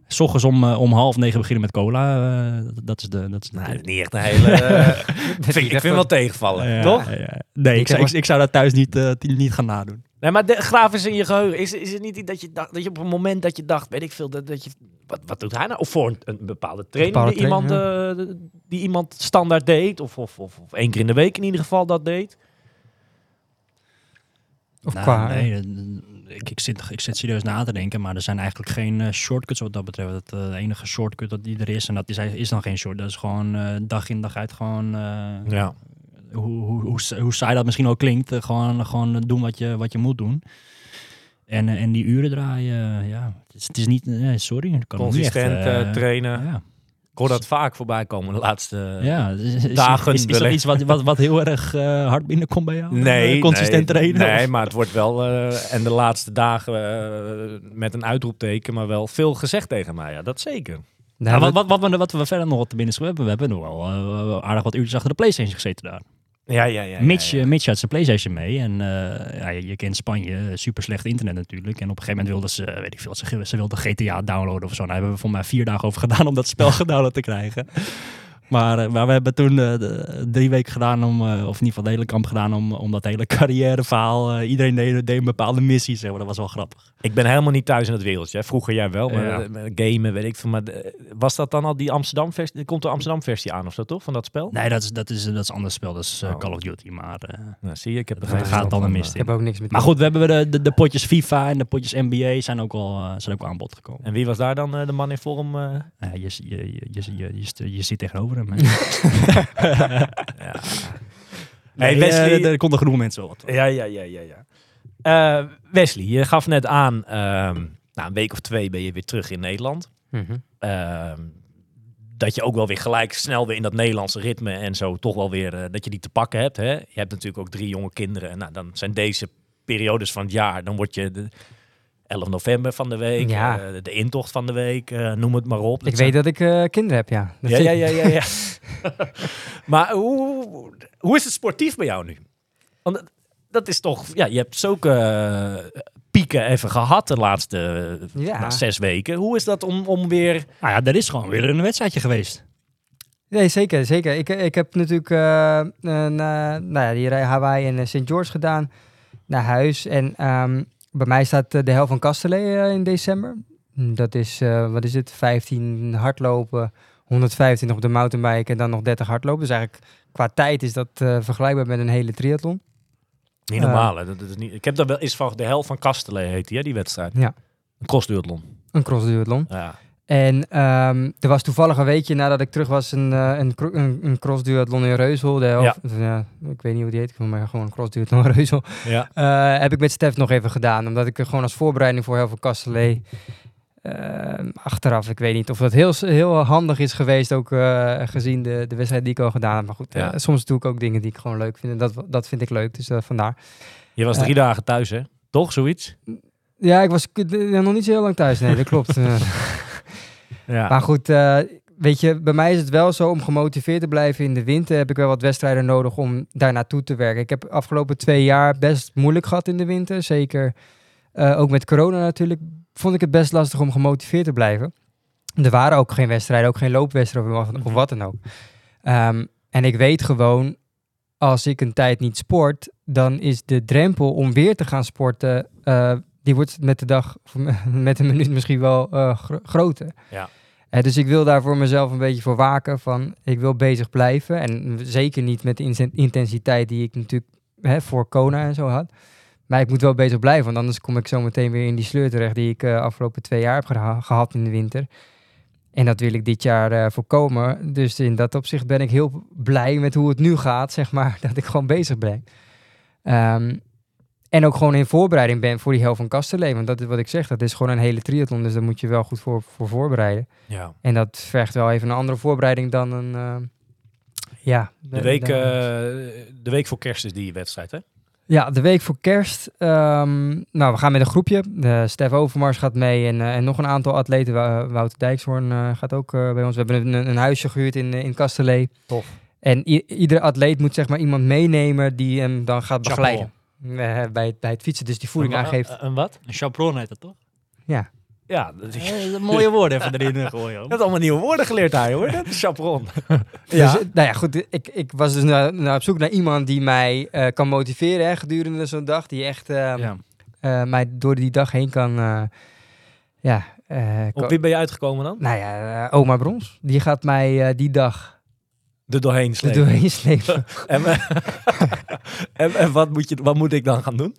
S ochtends om, eh, om half negen beginnen met cola. eh, dat- is de, dat is de Nou, tip. dat is niet echt een hele... eh, vind, ik vind wel tegenvallen, Ja, toch? ja, ja. Nee, ik, zou, ik, ik zou dat thuis niet, eh, niet gaan nadoen. Nee, maar de, graaf is in je geheugen. Is, is het niet iets dat je, dacht, dat je op een moment dat je dacht, weet ik veel, dat, dat je... Wat, wat doet hij nou? Of voor een, een bepaalde training bepaalde die, iemand, eh, die iemand standaard deed? Of, of, of, of één keer in de week in ieder geval dat deed? Of Nou, qua... nee, eh, ik, ik, zit, ik zit serieus na te denken, maar er zijn eigenlijk geen eh, shortcuts wat dat betreft. Het eh, enige shortcut dat die er is, en dat is, is dan geen short, dat is gewoon eh, dag in dag uit gewoon... eh, Ja. Hoe, hoe, hoe, hoe saai dat misschien ook klinkt, eh, gewoon, gewoon doen wat je, wat je moet doen. En, eh, en die uren draaien, ja, het is, het is niet, eh, sorry, kan niet echt, Consistent eh, trainen. Ja, Ik hoor dat vaak voorbij komen de laatste... ja. Is, is, dagen is, is dat iets wat, wat, wat heel erg hard binnenkomt bij jou? Nee, consistent nee, trainen? Nee, of? maar het wordt wel... en de laatste dagen met een uitroepteken, maar wel veel gezegd tegen mij. Ja, dat zeker. Nee, Nou, maar- wat, wat, wat, we, wat we verder nog wat te binnen hebben, we hebben nog wel aardig wat uurtjes achter de Playstation gezeten daar. Ja, ja, ja. Mitch, eh, Mitch had zijn Playstation mee en eh, ja, je, je kent Spanje, eh, super slecht internet natuurlijk. En op een gegeven moment wilden ze, weet ik veel, ze, ze wilden GTA downloaden of zo. Nou, daar hebben we voor mij vier dagen over gedaan om dat spel gedownload te krijgen. Maar, maar we hebben toen de- drie weken gedaan, om, of in ieder geval de hele kamp gedaan, om, om dat hele carrièreverhaal. eh, iedereen deed, deed een bepaalde missie, zeg maar. Dat was wel grappig. Ik ben helemaal niet thuis in het wereldje. hè. Vroeger jij wel, maar Ja. eh, met gamen, weet ik veel. Maar eh, was dat dan al die Amsterdam versie? Er komt de Amsterdam versie aan of zo, toch? Van dat spel? Nee, dat is, dat is, dat is een ander spel, dat is eh, Oh. Call of Duty. Maar, eh, Nou, zie je, ik heb er geen gaat dan een mist ik heb ook niks met... maar goed, we hebben de, de, de potjes FIFA en de potjes NBA zijn ook al, eh, zijn ook al aan bod gekomen. En wie was daar dan eh, de man in vorm? eh? Ja, je, je, je, je, je, je, st- je zit tegenover hem. ja. Nee, Hey, Wesley- eh, er konden genoeg mensen wel wat. ja, ja, ja, ja. ja. Eh, Wesley, je gaf net aan, ehm, nou, een week of twee ben je weer terug in Nederland. Mhm. Ehm, dat je ook wel weer gelijk snel weer in dat Nederlandse ritme en zo toch wel weer, eh, dat je die te pakken hebt. Hè? Je hebt natuurlijk ook drie jonge kinderen. En nou, dan zijn deze periodes van het jaar, dan word je de 11 november van de week, Ja. eh, de intocht van de week, noem het maar op. Dat Ik zijn- weet dat ik kinderen heb, ja. Dat Ja, ja, ja, ja. maar hoe, hoe is het sportief bij jou nu? Want dat- is toch, ja, je hebt zulke eh, pieken even gehad de laatste eh, Ja. nou, zes weken. Hoe is dat om, om weer... Nou ja, er is gewoon weer een wedstrijdje geweest. Nee, zeker, zeker. Ik, ik heb natuurlijk eh, eh, na, nou ja, die rij Hawaii en St. George gedaan naar huis. En ehm, bij mij staat de helft van Castellet eh, in december. Hm, Dat is, eh, wat is het, 15 hardlopen, 125 op de mountainbike en dan nog 30 hardlopen. Dus eigenlijk qua tijd is dat eh, vergelijkbaar met een hele triathlon. Niet normaal, hè? Dat, dat is niet, ik heb daar wel eens van de helft van Kastelen heet die, hè, die wedstrijd. Ja. Een crossduathlon. Een crossduathlon. Ja. En ehm, er was toevallig een weekje nadat ik terug was een, eh, een, een, een crossduathlon in. De helft, ja. ik weet niet hoe die heet, maar gewoon een crossduathlon in Reusel. ja. Eh, heb ik met Stef nog even gedaan. Omdat ik er gewoon als voorbereiding voor heel veel Kastelee... ehm, achteraf, ik weet niet of dat heel, heel handig is geweest, ook eh, gezien de, de wedstrijd die ik al gedaan heb. Maar goed, Ja. eh, soms doe ik ook dingen die ik gewoon leuk vind. En dat, dat vind ik leuk, dus eh, vandaar. Je was drie dagen thuis, hè? Toch, zoiets? Ja, ik was nog niet zo heel lang thuis, nee, dat klopt. Ja. Maar goed, weet je, bij mij is het wel zo om gemotiveerd te blijven in de winter. Heb ik wel wat wedstrijden nodig om daar naartoe te werken. Ik heb de afgelopen twee jaar best moeilijk gehad in de winter. Zeker ook met corona natuurlijk. Vond ik het best lastig om gemotiveerd te blijven. Er waren ook geen wedstrijden, ook geen loopwedstrijden of wat, of wat dan ook. Ehm, en ik weet gewoon, als ik een tijd niet sport, dan is de drempel om weer te gaan sporten, eh, die wordt met de dag, met een minuut misschien wel eh, gro- groter. Ja. Eh, dus ik wil daar voor mezelf een beetje voor waken van, ik wil bezig blijven. En zeker niet met de inten- intensiteit die ik natuurlijk hè, voor Kona en zo had. Maar ik moet wel bezig blijven, want anders kom ik zo meteen weer in die sleur terecht die ik de afgelopen twee jaar heb geha- gehad in de winter. En dat wil ik dit jaar eh, voorkomen. Dus in dat opzicht ben ik heel blij met hoe het nu gaat, zeg maar, dat ik gewoon bezig ben. Ehm, en ook gewoon in voorbereiding ben voor die helft van Kasterlee. Want dat is wat ik zeg, dat is gewoon een hele triathlon, dus daar moet je wel goed voor, voor voorbereiden. ja. En dat vergt wel even een andere voorbereiding dan een, eh, ja. De, week, dan- eh, de week voor kerst is die wedstrijd, hè? Ja, de week voor kerst. ehm, nou, we gaan met een groepje. De Stef Overmars gaat mee en, eh, en nog een aantal atleten. Wou- Wouter Dijkshoorn eh, gaat ook eh, bij ons. We hebben een, een huisje gehuurd in, in Kastelee. Tof. En iedere atleet moet zeg maar iemand meenemen die hem dan gaat begeleiden. Bij, het, bij het fietsen, dus die voeding Een aangeeft. Een wat? Een chaperon heet dat toch? Ja. Ja, dat is, een mooie woorden even erin gooien. je hebt allemaal nieuwe woorden geleerd daar, hoor. Dat is chaperon. Dus, eh, nou ja, goed. Ik, ik was dus naar, naar op zoek naar iemand die mij eh, kan motiveren hè, gedurende zo'n dag. Die echt eh, Ja. eh, mij door die dag heen kan... eh, ja, eh, Op wie ben je uitgekomen dan? Nou ja, eh, oma Brons. Die gaat mij eh, die dag Er doorheen slepen. doorheen slepen. En, eh, en, en wat, moet je, wat moet ik dan gaan doen?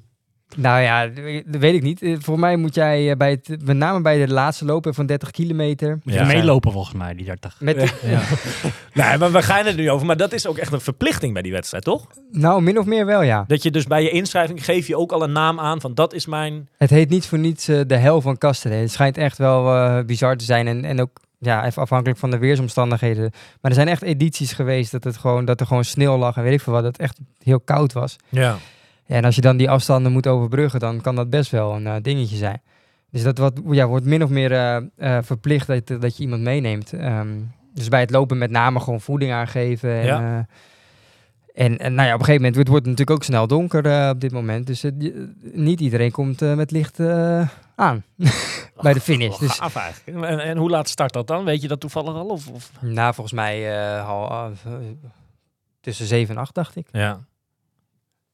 Nou ja, dat weet ik niet. Eh, Voor mij moet jij eh, bij het, met name bij de laatste lopen van 30 kilometer... Moet je Ja. meelopen volgens mij, die 30. Met Ja. Nee, maar we gaan het nu over. Maar dat is ook echt een verplichting bij die wedstrijd, toch? nou, min of meer wel, ja. Dat je dus bij je inschrijving geef je ook al een naam aan van dat is mijn... Het heet niet voor niets eh, de hel van Kastelen. Het schijnt echt wel eh, bizar te zijn en, en ook ja, even afhankelijk van de weersomstandigheden. Maar er zijn echt edities geweest dat, het gewoon, dat er gewoon sneeuw lag en weet ik veel wat. Dat het echt heel koud was. Ja. En als je dan die afstanden moet overbruggen, dan kan dat best wel een eh, dingetje zijn. Dus dat wat, ja, wordt min of meer eh, eh, verplicht dat, dat je iemand meeneemt. Ehm, dus bij het lopen met name gewoon voeding aangeven. En, Ja. en, en nou ja, op een gegeven moment het wordt het natuurlijk ook snel donker op dit moment. Dus niet iedereen komt met licht aan bij de finish. Oh, Dus, eigenlijk. En, en hoe laat start dat dan? Weet je dat toevallig al? Of, of? nou, volgens mij al, tussen 7 en 8 dacht ik. Ja.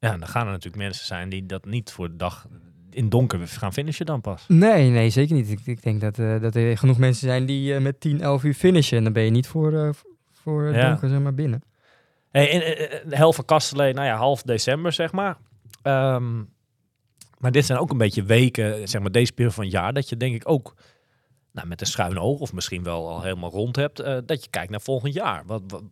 Ja, en dan gaan er natuurlijk mensen zijn die dat niet voor de dag in donker gaan finishen dan pas. Nee, nee, zeker niet. Ik, ik denk dat, eh, dat er genoeg mensen zijn die eh, met 10, 11 uur finishen. En dan ben je niet voor, eh, voor Ja. donker zeg maar, binnen. Hey, in, de helft van Kastelee, nou ja, half december zeg maar. Ehm, maar dit zijn ook een beetje weken, zeg maar deze periode van het jaar, dat je denk ik ook nou, met een schuin oog, of misschien wel al helemaal rond hebt, dat je kijkt naar volgend jaar. Wat, wat,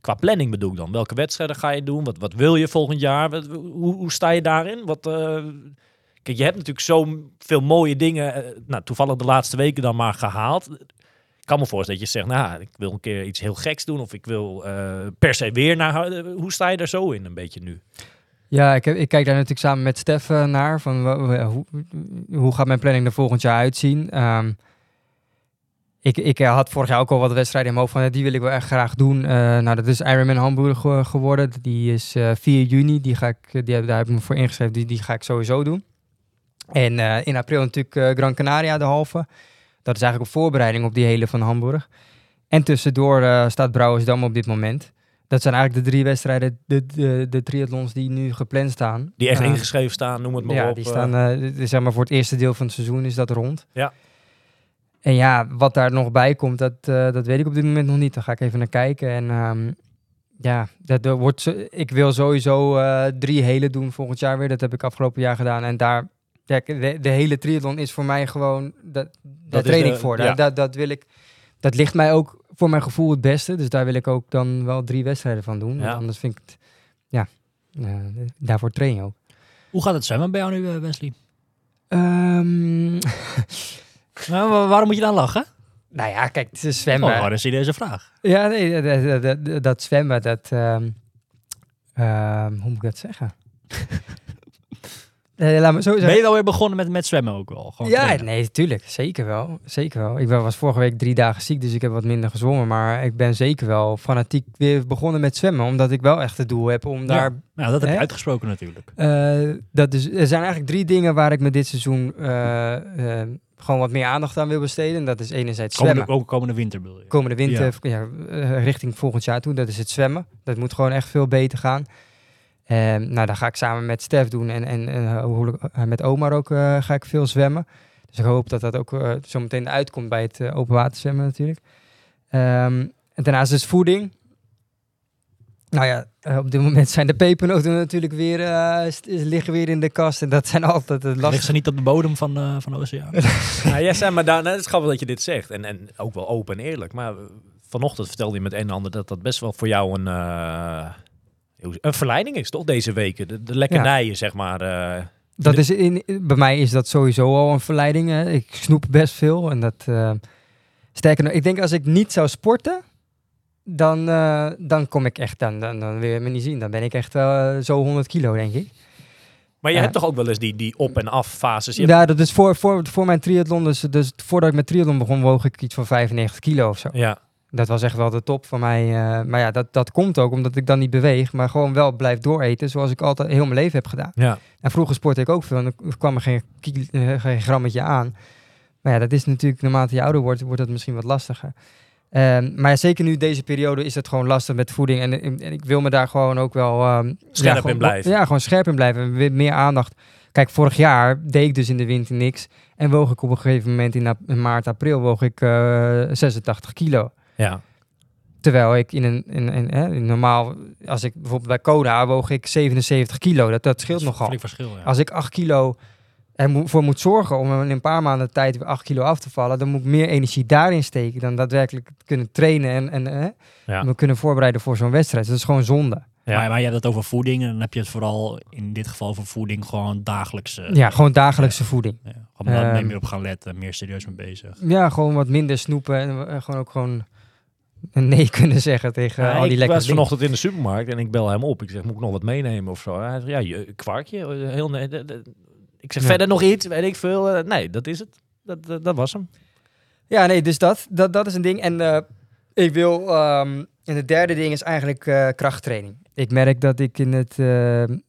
qua planning bedoel ik dan. Welke wedstrijden ga je doen? Wat, wat wil je volgend jaar? Hoe, hoe sta je daarin? Wat, eh, kijk, je hebt natuurlijk zo veel mooie dingen, eh, nou, toevallig de laatste weken dan maar gehaald. Ik kan me voorstellen dat je zegt, nou, ik wil een keer iets heel geks doen. Of ik wil eh, per se weer naar... Hoe sta je daar zo in een beetje nu? Ja, ik, ik kijk daar natuurlijk samen met Stef naar. Van, hoe, hoe gaat mijn planning er volgend jaar uitzien? Ehm, ik, ik eh, had vorig jaar ook al wat wedstrijden in mijn hoofd van, eh, die wil ik wel echt graag doen. Eh, nou, dat is Ironman Hamburg ge- geworden. Die is eh 4 juni. Die ga ik, die, heb- daar heb ik me voor ingeschreven. Die, die ga ik sowieso doen. En in april natuurlijk Gran Canaria, de halve. Dat is eigenlijk een voorbereiding op die hele van Hamburg. En tussendoor staat Brouwersdam op dit moment. Dat zijn eigenlijk de drie wedstrijden, de, de, de triathlons die nu gepland staan. Die echt ingeschreven staan, noem het maar ja, op. die eh. staan zeg maar voor het eerste deel van het seizoen is dat rond. Ja. En ja, wat daar nog bij komt, dat, eh, dat weet ik op dit moment nog niet. Daar ga ik even naar kijken. En ehm, ja, dat, er wordt, ik wil sowieso eh, drie hele doen volgend jaar weer. Dat heb ik afgelopen jaar gedaan. En daar, de, de hele triathlon is voor mij gewoon, dat, daar train ik voor. ja. Dat, dat, dat wil ik, dat ligt mij ook voor mijn gevoel het beste. Dus daar wil ik ook dan wel drie wedstrijden van doen. Ja. Want anders vind ik het, ja, eh, daarvoor train je ook. Hoe gaat het zwemmen bij jou nu, Wesley? Ehm, Nou, wa- waarom moet je dan lachen? nou ja, kijk, het is Oh, zwemmen. wat is deze vraag? Ja, nee, dat, dat, dat- dat, dat zwemmen, dat... ehm, ehm, hoe moet ik dat zeggen? Nee, laat me zo Ben je wel weer begonnen met, met zwemmen ook wel? Gewoon Ja, trainen? nee, tuurlijk. Zeker wel. Zeker wel. Ik ben- was vorige week drie dagen ziek, dus ik heb wat minder gezwommen. Maar ik ben zeker wel fanatiek weer begonnen met zwemmen. Omdat ik wel echt het doel heb om daar... Nou, dat heb je uitgesproken natuurlijk. eh, dat is, er zijn eigenlijk drie dingen waar ik me dit seizoen eh, eh, gewoon wat meer aandacht aan wil besteden. En dat is enerzijds zwemmen. Komende, ook komende winter bedoel je? komende winter, ja. eh, richting volgend jaar toe. Dat is het zwemmen. Dat moet gewoon echt veel beter gaan. En nou, dat ga ik samen met Stef doen en, en, en eh, eh, met Omar ook ga ik veel zwemmen. Dus ik hoop dat dat ook eh, zo meteen uitkomt bij het open water zwemmen natuurlijk. Ehm, en daarnaast is voeding. Nou ja, eh, op dit moment zijn de pepernoten natuurlijk weer, eh, liggen weer in de kast. En dat zijn altijd het Ligt lastige. ze niet op de bodem van, eh, van de oceaan? Nou, jij zei maar daar, nou, het is grappig dat je dit zegt. En, en ook wel open en eerlijk. Maar vanochtend vertelde je met een en ander dat dat best wel voor jou een, eh, een verleiding is, toch? Deze weken. De, de lekkernijen, zeg maar. eh. Dat is in, bij mij is dat sowieso al een verleiding. Hè. Ik snoep best veel. En dat, eh, sterker nog, ik denk als ik niet zou sporten, dan, eh, dan kom ik echt, dan, dan, dan wil je me niet zien. Dan ben ik echt eh, zo 100 kilo, denk ik. Maar je hebt toch ook wel eens die, die op- en af-fases. Hebt- Ja, dat is voor, voor, voor mijn triathlon. Dus, dus voordat ik met triathlon begon, woog ik iets van 95 kilo of zo. ja. Dat was echt wel de top van mij. eh, maar ja, dat, dat komt ook omdat ik dan niet beweeg, maar gewoon wel blijf dooreten zoals ik altijd heel mijn leven heb gedaan. Ja. En vroeger sportte ik ook veel en er kwam er geen, geen grammetje aan. Maar ja, dat is natuurlijk, naarmate je ouder wordt, wordt dat misschien wat lastiger. Ehm, maar zeker nu deze periode is het gewoon lastig met voeding. En, en, en ik wil me daar gewoon ook wel... ehm, Scherp ja, gewoon- in blijven. Ja, gewoon scherp in blijven. Weer meer aandacht. Kijk, vorig jaar deed ik dus in de winter niks. En woog ik op een gegeven moment in, maart, april, woog ik eh 86 kilo. ja. Terwijl ik in een, in, in, hè, in normaal, als ik bijvoorbeeld bij Coda woog ik 77 kilo. Dat, dat scheelt Dat is nogal. verschil, ja. Als ik 8 kilo er mo- voor moet zorgen om in een paar maanden tijd weer 8 kilo af te vallen, dan moet ik meer energie daarin steken dan daadwerkelijk kunnen trainen en, en Ja. me kunnen voorbereiden voor zo'n wedstrijd. Dat is gewoon zonde. Ja. Maar, maar je hebt het over voeding en dan heb je het vooral in dit geval over voeding gewoon dagelijks. eh, ja, gewoon dagelijkse voeding. ja, gewoon daar Ehm, meer op gaan letten, meer serieus mee bezig. Ja, gewoon wat minder snoepen en eh, gewoon ook gewoon een nee kunnen zeggen tegen Ja, al die ik lekkere was dingen. vanochtend in de supermarkt en ik bel hem op. Ik zeg, moet ik nog wat meenemen of zo? Hij zegt, ja, je- kwarkje. eh, Heel, ne- de- de- ik zeg, Ja. verder nog iets, weet ik veel. Eh, nee, dat is het. Dat, dat, dat was hem. Ja, nee, dus dat, dat, dat is een ding. En eh, ik wil. ehm, en het derde ding is eigenlijk eh, krachttraining. Ik merk dat ik in het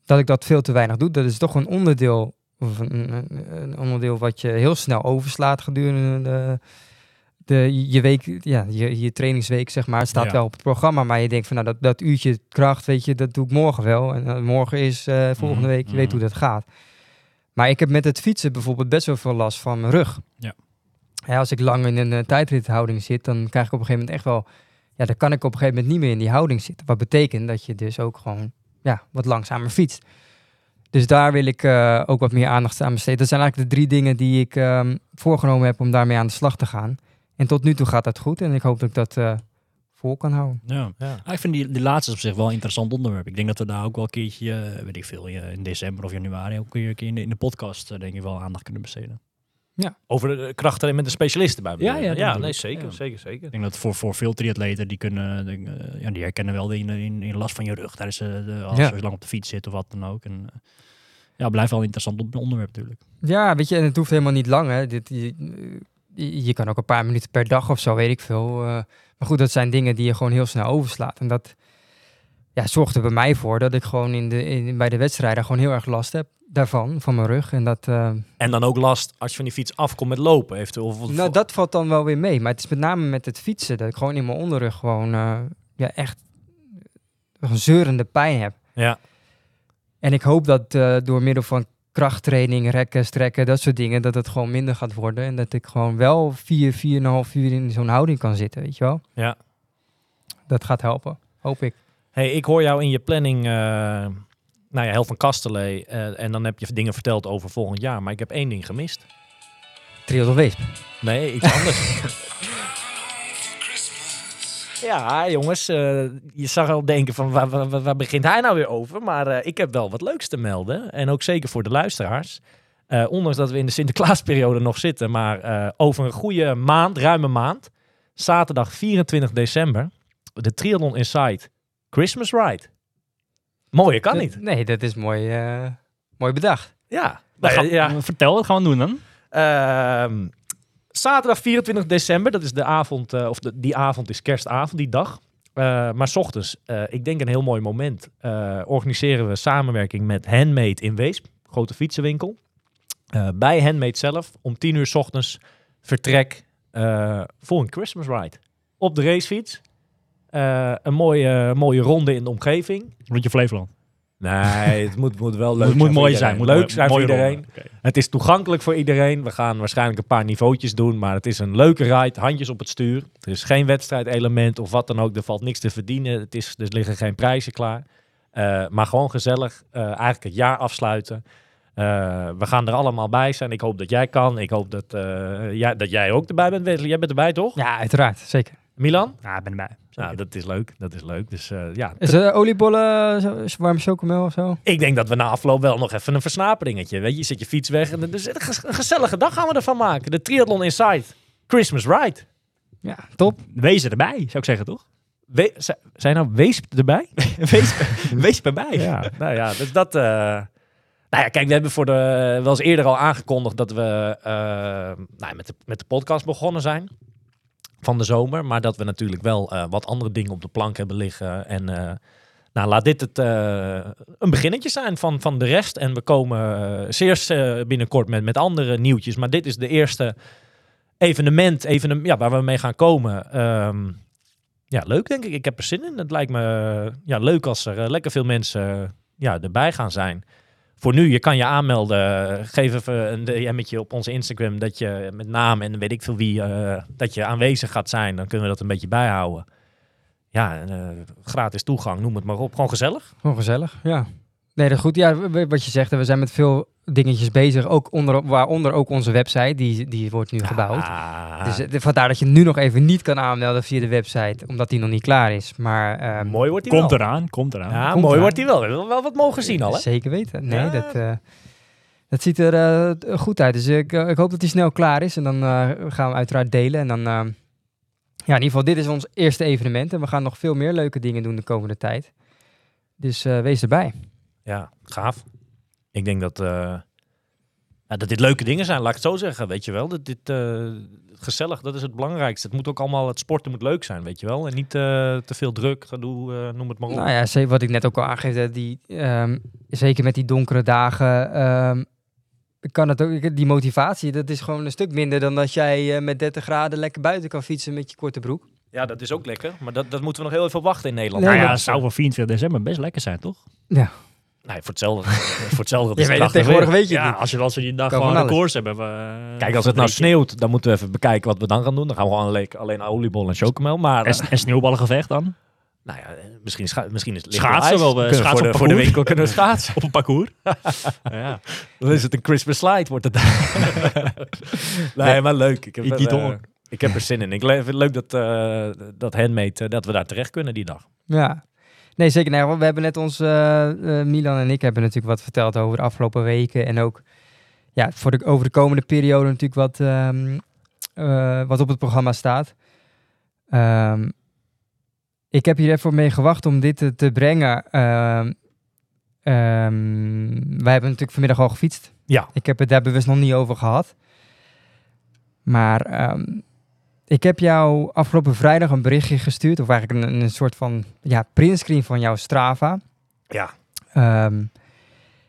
dat ik dat veel te weinig doe. Dat is toch een onderdeel. Of een, onderdeel wat je heel snel overslaat gedurende de, de, je week, ja, je, je trainingsweek, zeg maar. Het staat Ja. wel op het programma, maar je denkt van nou, dat, dat uurtje kracht, weet je, dat doe ik morgen wel. En morgen is volgende Mhm, week, je weet mhm. hoe dat gaat. Maar ik heb met het fietsen bijvoorbeeld best wel veel last van mijn rug. Ja. Ja, als ik lang in een eh, tijdrithouding zit, dan krijg ik op een gegeven moment echt wel... Ja, dan kan ik op een gegeven moment niet meer in die houding zitten. Wat betekent dat je dus ook gewoon ja, wat langzamer fietst. Dus daar wil ik eh, ook wat meer aandacht aan besteden. Dat zijn eigenlijk de drie dingen die ik ehm, voorgenomen heb om daarmee aan de slag te gaan. En tot nu toe gaat dat goed en ik hoop dat ik dat eh, vol kan houden. Ja. Ja. Ah, ik vind die, die laatste op zich wel een interessant onderwerp. Ik denk dat we daar ook wel een keertje, eh, weet ik veel, eh, in december of januari ook weer een keer in de, in de podcast eh, denk ik wel aandacht kunnen besteden. Over de krachten met de specialisten bij me. Ja, ja, ja nee, zeker, Ja. zeker, zeker. Ik denk dat voor, voor veel triatleten, die kunnen, denk, ja, die herkennen wel de, in, in, in last van je rug tijdens eh, de, als Ja. je lang op de fiets zit of wat dan ook. En, ja, blijft wel een interessant on- onderwerp natuurlijk. Ja, weet je, en het hoeft helemaal niet lang. Hè. Dit, je, je, je kan ook een paar minuten per dag of zo, weet ik veel. Maar goed, dat zijn dingen die je gewoon heel snel overslaat. En dat ja, zorgt er bij mij voor dat ik gewoon in de, in, bij de wedstrijden gewoon heel erg last heb daarvan, van mijn rug. En dat, eh, En dan ook last als je van die fiets afkomt met lopen. Eventueel, of, of- nou, dat valt dan wel weer mee. Maar het is met name met het fietsen dat ik gewoon in mijn onderrug gewoon eh, ja, echt een zeurende pijn heb. Ja, En ik hoop dat eh, door middel van krachttraining, rekken, strekken, dat soort dingen, dat het gewoon minder gaat worden. En dat ik gewoon wel vier, vier en een half uur in zo'n houding kan zitten, weet je wel. Ja. Dat gaat helpen, hoop ik. Hey, ik hoor jou in je planning, eh nou ja, Hel van Kastelee. eh, en dan heb je dingen verteld over volgend jaar. Maar ik heb één ding gemist. Trios of Weesp. Nee, iets anders. ja, jongens. eh, je zag al denken van waar, waar, begint hij nou weer over? Maar eh, ik heb wel wat leuks te melden. En ook zeker voor de luisteraars. Eh, ondanks dat we in de Sinterklaasperiode nog zitten. Maar eh, over een goede maand, ruime maand. Zaterdag 24 december. De Triathlon Inside Christmas Ride. Mooier kan niet. Nee, dat is mooi, eh, mooi bedacht. Ja. Nou ja, ja. Vertel, wat gaan we doen dan? Zaterdag 24 december, dat is de avond, eh, of die avond is kerstavond, die dag. Eh, maar 's ochtends, eh, ik denk een heel mooi moment, organiseren we samenwerking met Handmade in Weesp, grote fietsenwinkel. Bij Handmade zelf, om 10 uur 's ochtends, vertrek voor een Christmas ride. Op de racefiets. Een mooie, mooie ronde in de omgeving. Rondje Flevoland. Nee, het moet, moet wel leuk Het moet zijn mooi zijn. Moet leuk zijn voor iedereen. Het is toegankelijk voor iedereen. We gaan waarschijnlijk een paar niveautjes doen, maar het is een leuke ride. Handjes op het stuur. Er is geen wedstrijdelement of wat dan ook. Er valt niks te verdienen. Het is, er liggen geen prijzen klaar. Eh, maar gewoon gezellig. eh, eigenlijk het jaar afsluiten. Eh, we gaan er allemaal bij zijn. Ik hoop dat jij kan. Ik hoop dat, eh, jij, dat jij ook erbij bent. Wesley. Jij bent erbij, toch? Ja, uiteraard. Zeker. Milan? Ja, ik ben erbij. Nou, dat is leuk. Dat is leuk. Dus eh, ja, Is er oliebollen, zo- warme chocomel of zo? Ik denk dat we na afloop wel nog even een versnaperingetje. Weet je, je zet je fiets weg. En dus een ges- een gezellige dag gaan we ervan maken. De Triathlon Inside. Christmas Ride. Ja, top. Wees erbij, zou ik zeggen, toch? We, zijn nou Weesp erbij? wees, wees erbij. ja, nou ja, dus dat... eh, nou ja, kijk, we hebben voor de, wel eens eerder al aangekondigd dat we eh, nou, met, de, met de podcast begonnen zijn van de zomer. Maar dat we natuurlijk wel eh, wat andere dingen op de plank hebben liggen. En eh, nou, laat dit het, eh, een beginnetje zijn van, van de rest. En we komen zeer binnenkort met, met andere nieuwtjes. Maar dit is de eerste evenement, evenement ja, waar we mee gaan komen. Ehm, ja, leuk denk ik. Ik heb er zin in. Het lijkt me ja, leuk als er lekker veel mensen ja, erbij gaan zijn. Voor nu, je kan je aanmelden. Geef even een DM'tje op onze Instagram dat je met naam en weet ik veel wie, eh, dat je aanwezig gaat zijn. Dan kunnen we dat een beetje bijhouden. Ja, eh, gratis toegang, noem het maar op. Gewoon gezellig. Gewoon gezellig, ja. Nee, dat goed. Ja, wat je zegt, we zijn met veel dingetjes bezig. Ook onder, waaronder ook onze website, die, die wordt nu gebouwd. Ah, Dus eh, vandaar dat je nu nog even niet kan aanmelden via de website, omdat die nog niet klaar is. Maar ehm, mooi wordt hij Komt wel. eraan, komt eraan. Ja, Komt mooi eraan. wordt hij wel. We hebben wel wat mogen zien al, hè? Zeker weten. Nee, Ja. dat, eh, dat ziet er eh, goed uit. Dus ik, ik hoop dat hij snel klaar is. En dan eh, gaan we uiteraard delen. En dan, eh, ja, in ieder geval, dit is ons eerste evenement. En we gaan nog veel meer leuke dingen doen de komende tijd. Dus eh, wees erbij. Ja, gaaf. Ik denk dat, eh, ja, dat dit leuke dingen zijn, laat ik het zo zeggen. Weet je wel, dat dit eh, gezellig, dat is het belangrijkste. Het moet ook allemaal, het sporten moet leuk zijn, weet je wel. En niet eh, te veel druk, gedoe, eh, noem het maar op. Nou ja, ze- wat ik net ook al aangeef, dat die, ehm, zeker met die donkere dagen, ehm, kan het ook, die motivatie, dat is gewoon een stuk minder dan dat jij met 30 graden lekker buiten kan fietsen met je korte broek. Ja, dat is ook lekker. Maar dat, dat moeten we nog heel even wachten in Nederland. Nee, nou ja, het zou voor 24 december best lekker zijn, toch? Ja. Nee, voor hetzelfde. voor hetzelfde. Je is weet tegenwoordig weer. weet je het Ja, niet. als, je, als we die dag Kan gewoon alles. records hebben. we- Kijk, als het nou sneeuwt, dan moeten we even bekijken wat we dan gaan doen. Dan gaan we gewoon alleen, alleen oliebol en chocomel. Maar En, eh, en sneeuwballengevecht dan? nou ja, eh, misschien, scha- misschien is het Schaatsen ijs. wel, eh, we schaatsen voor, de, voor de winkel kunnen we schaatsen. Op een parcours? ja. Dan is het een Christmas slide, wordt het. nee, maar leuk. Ik heb, Ik ik heb er zin in. Ik vind het leuk dat, eh dat handmade, eh, dat we daar terecht kunnen die dag. Ja. Nee, zeker. Nee, we hebben net ons, eh, eh, Milan en ik hebben natuurlijk wat verteld over de afgelopen weken. En ook ja, voor de, over de komende periode natuurlijk wat, ehm, eh, wat op het programma staat. Ehm, ik heb hier even mee gewacht om dit te, te brengen. Ehm, wij hebben natuurlijk vanmiddag al gefietst. Ja. Ik heb het daar bewust nog niet over gehad. Maar ehm, ik heb jou afgelopen vrijdag een berichtje gestuurd. Of eigenlijk een, een soort van ja, printscreen van jouw Strava. Ja. Ehm,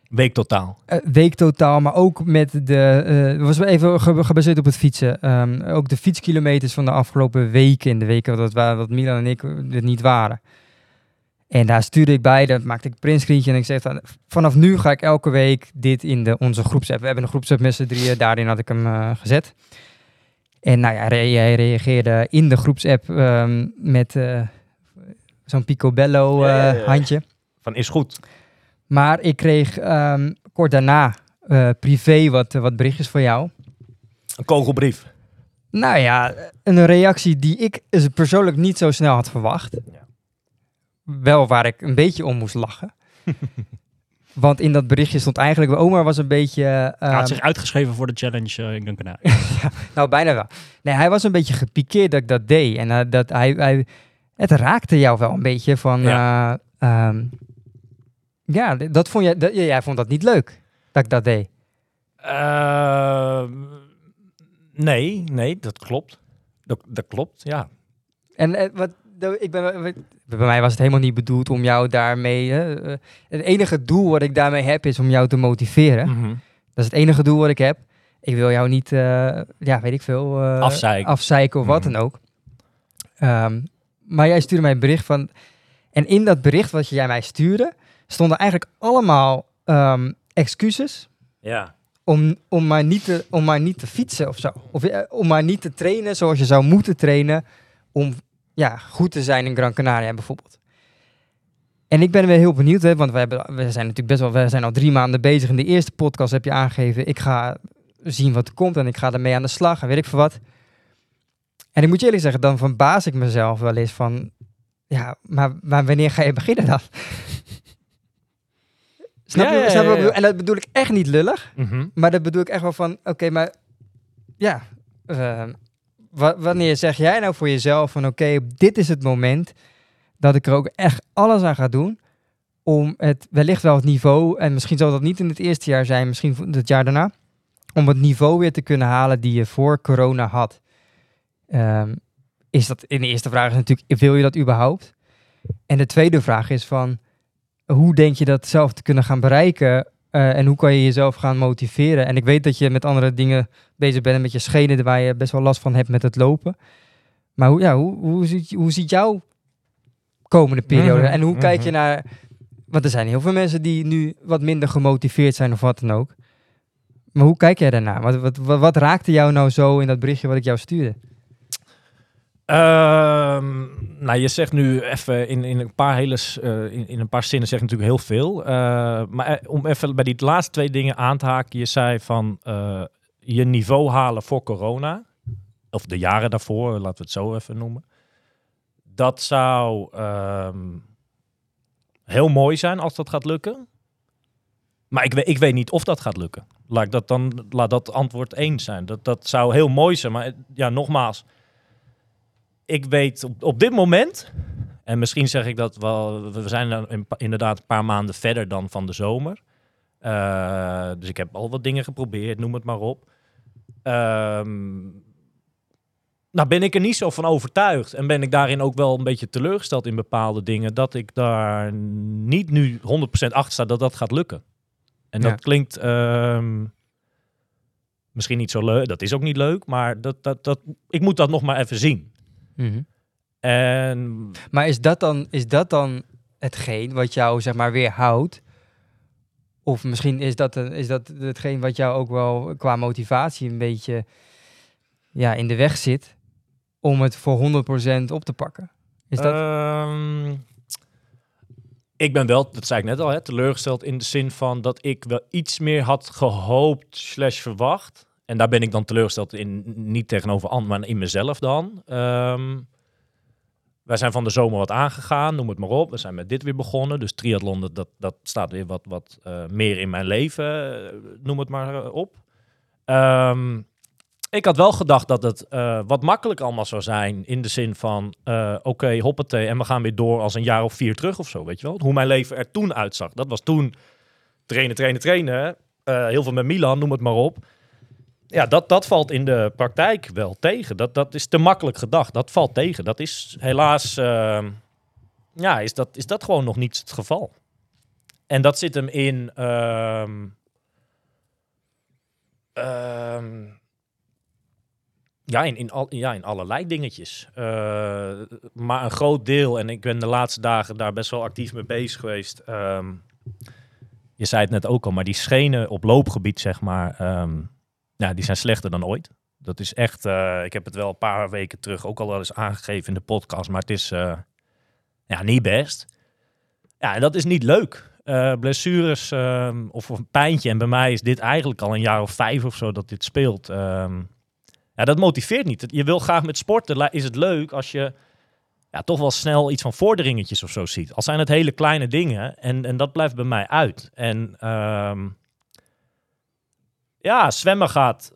Week totaal. eh, week totaal, maar ook met de. Het was even ge- gebaseerd op het fietsen. Ehm, ook de fietskilometers van de afgelopen weken. In de weken dat, dat Milan en ik er niet waren. En daar stuurde ik bij, dat maakte ik een printscreentje en ik zeg dan, vanaf nu ga ik elke week dit in de, onze groepsapp. We hebben een groepsapp met z'n drieën, daarin had ik hem eh, gezet. En nou ja, jij reageerde in de groepsapp ehm, met, eh, zo'n picobello Ja, ja, eh, ja. handje. Van is goed. Maar ik kreeg ehm, kort daarna eh, privé wat, wat berichtjes van jou. Een kogelbrief. Nou ja, een reactie die ik dus persoonlijk niet zo snel had verwacht. Ja. Wel waar ik een beetje om moest lachen. Want in dat berichtje stond eigenlijk... Omar was een beetje... Hij ehm, had zich uitgeschreven voor de challenge uh, in Gran Canaria. Nou, bijna wel. Nee, hij was een beetje gepikeerd dat ik dat deed. En eh, dat hij, hij... Het raakte jou wel een beetje van... Ja, ja d- dat vond jij... Dat, ja, jij vond dat niet leuk, dat ik dat deed. Ehm, nee, nee, dat klopt. Dat, dat klopt, ja. En eh, wat, ik ben, wat- bij mij was het helemaal niet bedoeld om jou daarmee... hè, eh, het enige doel wat ik daarmee heb is om jou te motiveren. Mhm. Dat is het enige doel wat ik heb. Ik wil jou niet, eh, ja, weet ik veel... eh, Afzeiken. Afzeiken of wat Mhm. dan ook. Ehm, maar jij stuurde mij een bericht van... En in dat bericht wat jij mij stuurde... stonden eigenlijk allemaal ehm, excuses... Ja. Om, om, maar niet te, om maar niet te fietsen of zo. Of eh, om maar niet te trainen zoals je zou moeten trainen... om ja, goed te zijn in Gran Canaria bijvoorbeeld. En ik ben weer heel benieuwd, hè, want we, hebben, we zijn natuurlijk best wel, we zijn al drie maanden bezig. In de eerste podcast heb je aangegeven, ik ga zien wat er komt en ik ga ermee aan de slag en weet ik veel wat. En ik moet je eerlijk zeggen, dan verbaas ik mezelf wel eens van, ja, maar, maar wanneer ga je beginnen dan? Snap Ja, je? ja, snap ja? En dat bedoel ik echt niet lullig, Mhm. maar dat bedoel ik echt wel van, oké, maar ja, wa- wanneer zeg jij nou voor jezelf van, oké, dit is het moment dat ik er ook echt alles aan ga doen om het wellicht wel het niveau, en misschien zal dat niet in het eerste jaar zijn, misschien het jaar daarna, om het niveau weer te kunnen halen die je voor corona had. Ehm, is dat, in de eerste vraag is natuurlijk, wil je dat überhaupt? En de tweede vraag is van, hoe denk je dat zelf te kunnen gaan bereiken eh, en hoe kan je jezelf gaan motiveren? En ik weet dat je met andere dingen bezig bent, en met je schenen waar je best wel last van hebt met het lopen. Maar hoe, ja, hoe, hoe, ziet, hoe ziet jouw komende periode? Mhm, En hoe kijk je mhm. naar... Want er zijn heel veel mensen die nu wat minder gemotiveerd zijn of wat dan ook. Maar hoe kijk jij daarnaar? Wat, wat, wat, wat raakte jou nou zo in dat berichtje wat ik jou stuurde? Ehm, nou, je zegt nu even in, in een paar hele eh, in, in een paar zinnen zeg je natuurlijk heel veel. Eh, maar eh, om even bij die laatste twee dingen aan te haken, je zei van je niveau halen voor corona, of de jaren daarvoor, laten we het zo even noemen. Dat zou ehm, heel mooi zijn als dat gaat lukken. Maar ik weet, ik weet niet of dat gaat lukken. Laat dat dan laat dat antwoord één zijn. Dat, dat zou heel mooi zijn. Maar ja, nogmaals ik weet op, op dit moment, en misschien zeg ik dat wel, we zijn dan inderdaad een paar maanden verder dan van de zomer. Eh, dus ik heb al wat dingen geprobeerd, noem het maar op. Ehm, nou ben ik er niet zo van overtuigd en ben ik daarin ook wel een beetje teleurgesteld in bepaalde dingen, dat ik daar niet nu 100% achter sta dat dat gaat lukken. En dat klinkt ehm, misschien niet zo leuk, dat is ook niet leuk, maar dat, dat, dat, ik moet dat nog maar even zien. En Maar is dat, dan, is dat dan hetgeen wat jou zeg maar weerhoudt? Of misschien is dat, een, is dat hetgeen wat jou ook wel qua motivatie een beetje ja, in de weg zit om het voor 100% op te pakken? Is dat... Ehm, ik ben wel, dat zei ik net al, hè, teleurgesteld in de zin van dat ik wel iets meer had gehoopt slash verwacht. En daar ben ik dan teleurgesteld in, niet tegenover anderen, maar in mezelf dan. Ehm, wij zijn van de zomer wat aangegaan, noem het maar op. We zijn met dit weer begonnen. Dus triathlon, dat, dat, staat weer wat, wat eh, meer in mijn leven, eh, noem het maar eh, op. Ehm, ik had wel gedacht dat het wat makkelijk allemaal zou zijn. In de zin van, oké, hoppatee. En we gaan weer door als een jaar of vier terug of zo, weet je wel. Hoe mijn leven er toen uitzag. Dat was toen trainen, trainen, trainen. heel veel met Milan, noem het maar op. Ja, dat, dat valt in de praktijk wel tegen. Dat, dat is te makkelijk gedacht. Dat valt tegen. Dat is helaas... eh, ja, is dat, is dat gewoon nog niet het geval. En dat zit hem in... ehm, ehm, ja, in, in, al, ja, in allerlei dingetjes. Eh, maar een groot deel, en ik ben de laatste dagen daar best wel actief mee bezig geweest. ehm, je zei het net ook al, maar die schenen op loopgebied, zeg maar, ehm, ja, die zijn slechter dan ooit. Dat is echt, eh, ik heb het wel een paar weken terug ook al wel eens aangegeven in de podcast, maar het is, eh, Ja, niet best. Ja, dat is niet leuk. Eh, blessures ehm, of, een pijntje. En bij mij is dit eigenlijk al een jaar of vijf of zo dat dit speelt. Ehm, ja, dat motiveert niet. Je wil graag met sporten. Is het leuk als je ja, toch wel snel iets van vorderingetjes of zo ziet. Al zijn het hele kleine dingen. En, en dat blijft bij mij uit. En ehm, ja, zwemmen gaat.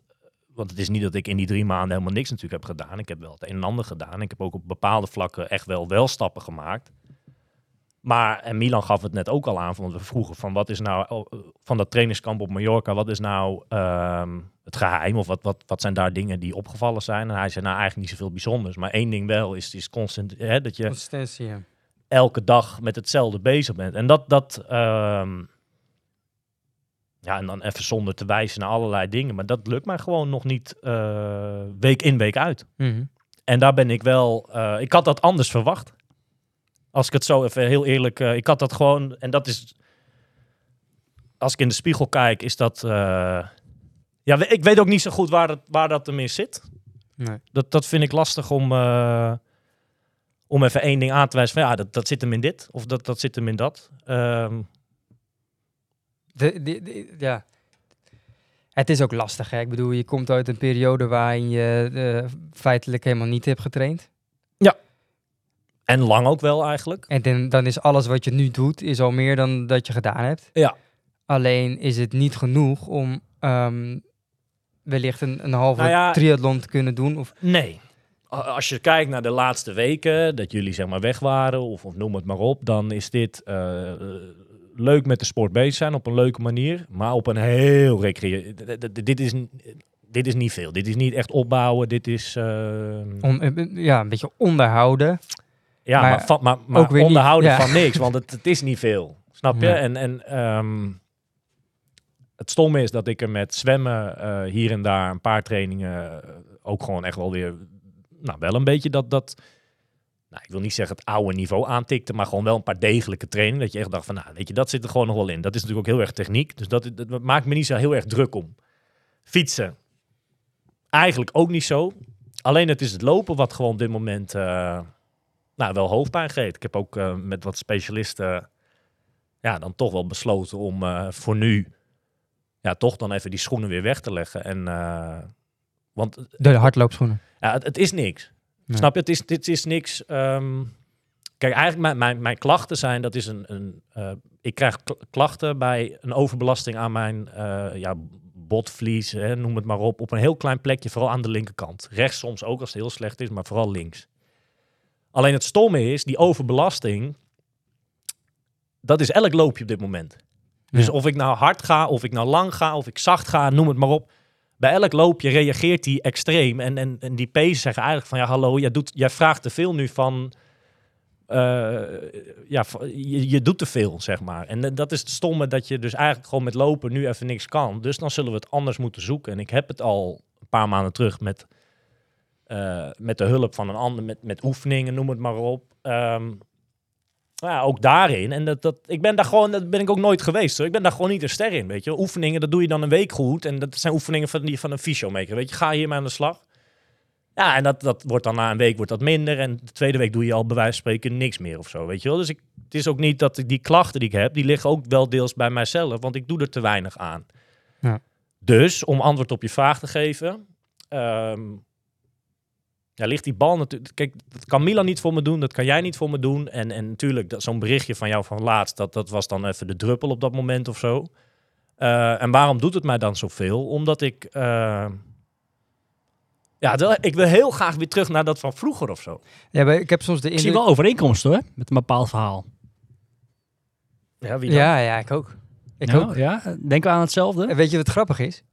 Want het is niet dat ik in die drie maanden helemaal niks natuurlijk heb gedaan. Ik heb wel het een en ander gedaan. Ik heb ook op bepaalde vlakken echt wel wel stappen gemaakt. Maar, en Milan gaf het net ook al aan, want we vroegen van wat is nou, oh, van dat trainingskamp op Mallorca, wat is nou ehm, het geheim? Of wat, wat, wat zijn daar dingen die opgevallen zijn? En hij zei nou eigenlijk niet zoveel bijzonders. Maar één ding wel is, is constant, hè, dat je elke dag met hetzelfde bezig bent. En dat, dat ehm, ja, en dan even zonder te wijzen naar allerlei dingen. Maar dat lukt mij gewoon nog niet eh, week in, week uit. Mhm. En daar ben ik wel, eh, ik had dat anders verwacht. Als ik het zo even heel eerlijk, eh, ik had dat gewoon, en dat is, als ik in de spiegel kijk, is dat, ja, ik weet ook niet zo goed waar dat, waar dat in zit. Nee. Dat, dat vind ik lastig om, om even één ding aan te wijzen van, ja, dat, dat zit hem in dit, of dat, dat zit hem in dat. Ehm, De, de- de- ja. Het is ook lastig, hè? Ik bedoel, je komt uit een periode waarin je eh, feitelijk helemaal niet hebt getraind. en lang ook wel eigenlijk. En dan, dan is alles wat je nu doet, is al meer dan dat je gedaan hebt. Ja. Alleen is het niet genoeg om ehm, wellicht een, een halve Nou ja- triathlon te kunnen doen. Of, Nee. Als je kijkt naar de laatste weken, dat jullie zeg maar weg waren, of, of noem het maar op, dan is dit eh, leuk met de sport bezig zijn op een leuke manier, maar op een heel recreë... Dit is, dit is niet veel. Dit is niet echt opbouwen. Dit is... eh, om, eh, ja, een beetje onderhouden. ja, maar maar, van, maar, maar ook weer niet, onderhouden ja. van niks, want het, het is niet veel. Snap je? Ja. En, en ehm, het stomme is dat ik er met zwemmen eh, hier en daar een paar trainingen eh, ook gewoon echt wel weer, nou wel een beetje dat, dat nou, ik wil niet zeggen het oude niveau aantikte, maar gewoon wel een paar degelijke trainingen. Dat je echt dacht van, nou weet je, dat zit er gewoon nog wel in. Dat is natuurlijk ook heel erg techniek, dus dat, dat maakt me niet zo heel erg druk om. Fietsen, eigenlijk ook niet zo. Alleen het is het lopen wat gewoon op dit moment... eh, nou, wel hoofdpijn geeft. Ik heb ook eh, met wat specialisten ja, dan toch wel besloten om eh, voor nu ja, toch dan even die schoenen weer weg te leggen. En, want De hardloopschoenen. ja, het, het is niks. Nee. Snap je? Het is, dit is niks. ehm, kijk, eigenlijk mijn, mijn, mijn klachten zijn, dat is een... een eh, ik krijg kl- klachten bij een overbelasting aan mijn eh, ja, botvlies, hè, noem het maar op, op een heel klein plekje, vooral aan de linkerkant. Rechts soms ook als het heel slecht is, maar vooral links. Alleen het stomme is, die overbelasting, dat is elk loopje op dit moment. Dus Ja. of ik nou hard ga, of ik nou lang ga, of ik zacht ga, noem het maar op. Bij elk loopje reageert die extreem. En, en, en die pezen zeggen eigenlijk van ja, hallo, jij, doet, jij vraagt te veel nu van. eh, ja, je, je doet te veel, zeg maar. En dat is het stomme dat je dus eigenlijk gewoon met lopen nu even niks kan. Dus dan zullen we het anders moeten zoeken. En ik heb het al een paar maanden terug met, eh, met de hulp van een ander, met, met oefeningen, noem het maar op. Nou ja, ook daarin. En dat, dat, ik ben daar gewoon, dat ben ik ook nooit geweest. Hoor. Ik ben daar gewoon niet een ster in, weet je. Oefeningen, dat doe je dan een week goed. En dat zijn oefeningen van, die van een fysiomaker, weet je. Ga hiermee aan de slag. Ja, en dat, dat wordt dan na een week wordt dat minder. En de tweede week doe je al bij wijze van spreken niks meer of zo, weet je wel. Dus ik, het is ook niet dat ik die klachten die ik heb, die liggen ook wel deels bij mijzelf. Want ik doe er te weinig aan. Ja. Dus, om antwoord op je vraag te geven... ehm, ja, ligt die bal natuurlijk. Kijk, dat kan Milan niet voor me doen, dat kan jij niet voor me doen. En, en natuurlijk, dat- zo'n berichtje van jou van laatst, dat, dat was dan even de druppel op dat moment of zo. Eh, en waarom doet het mij dan zoveel? Omdat ik. eh, ja, ik wil heel graag weer terug naar dat van vroeger of zo. Ja, maar ik heb soms de Ik zie wel overeenkomsten hoor, met een bepaald verhaal. Ja, wie dan? Ja, ja, ik ook. Ik Ja, ook. Ja, denken we aan hetzelfde? En weet je wat grappig is?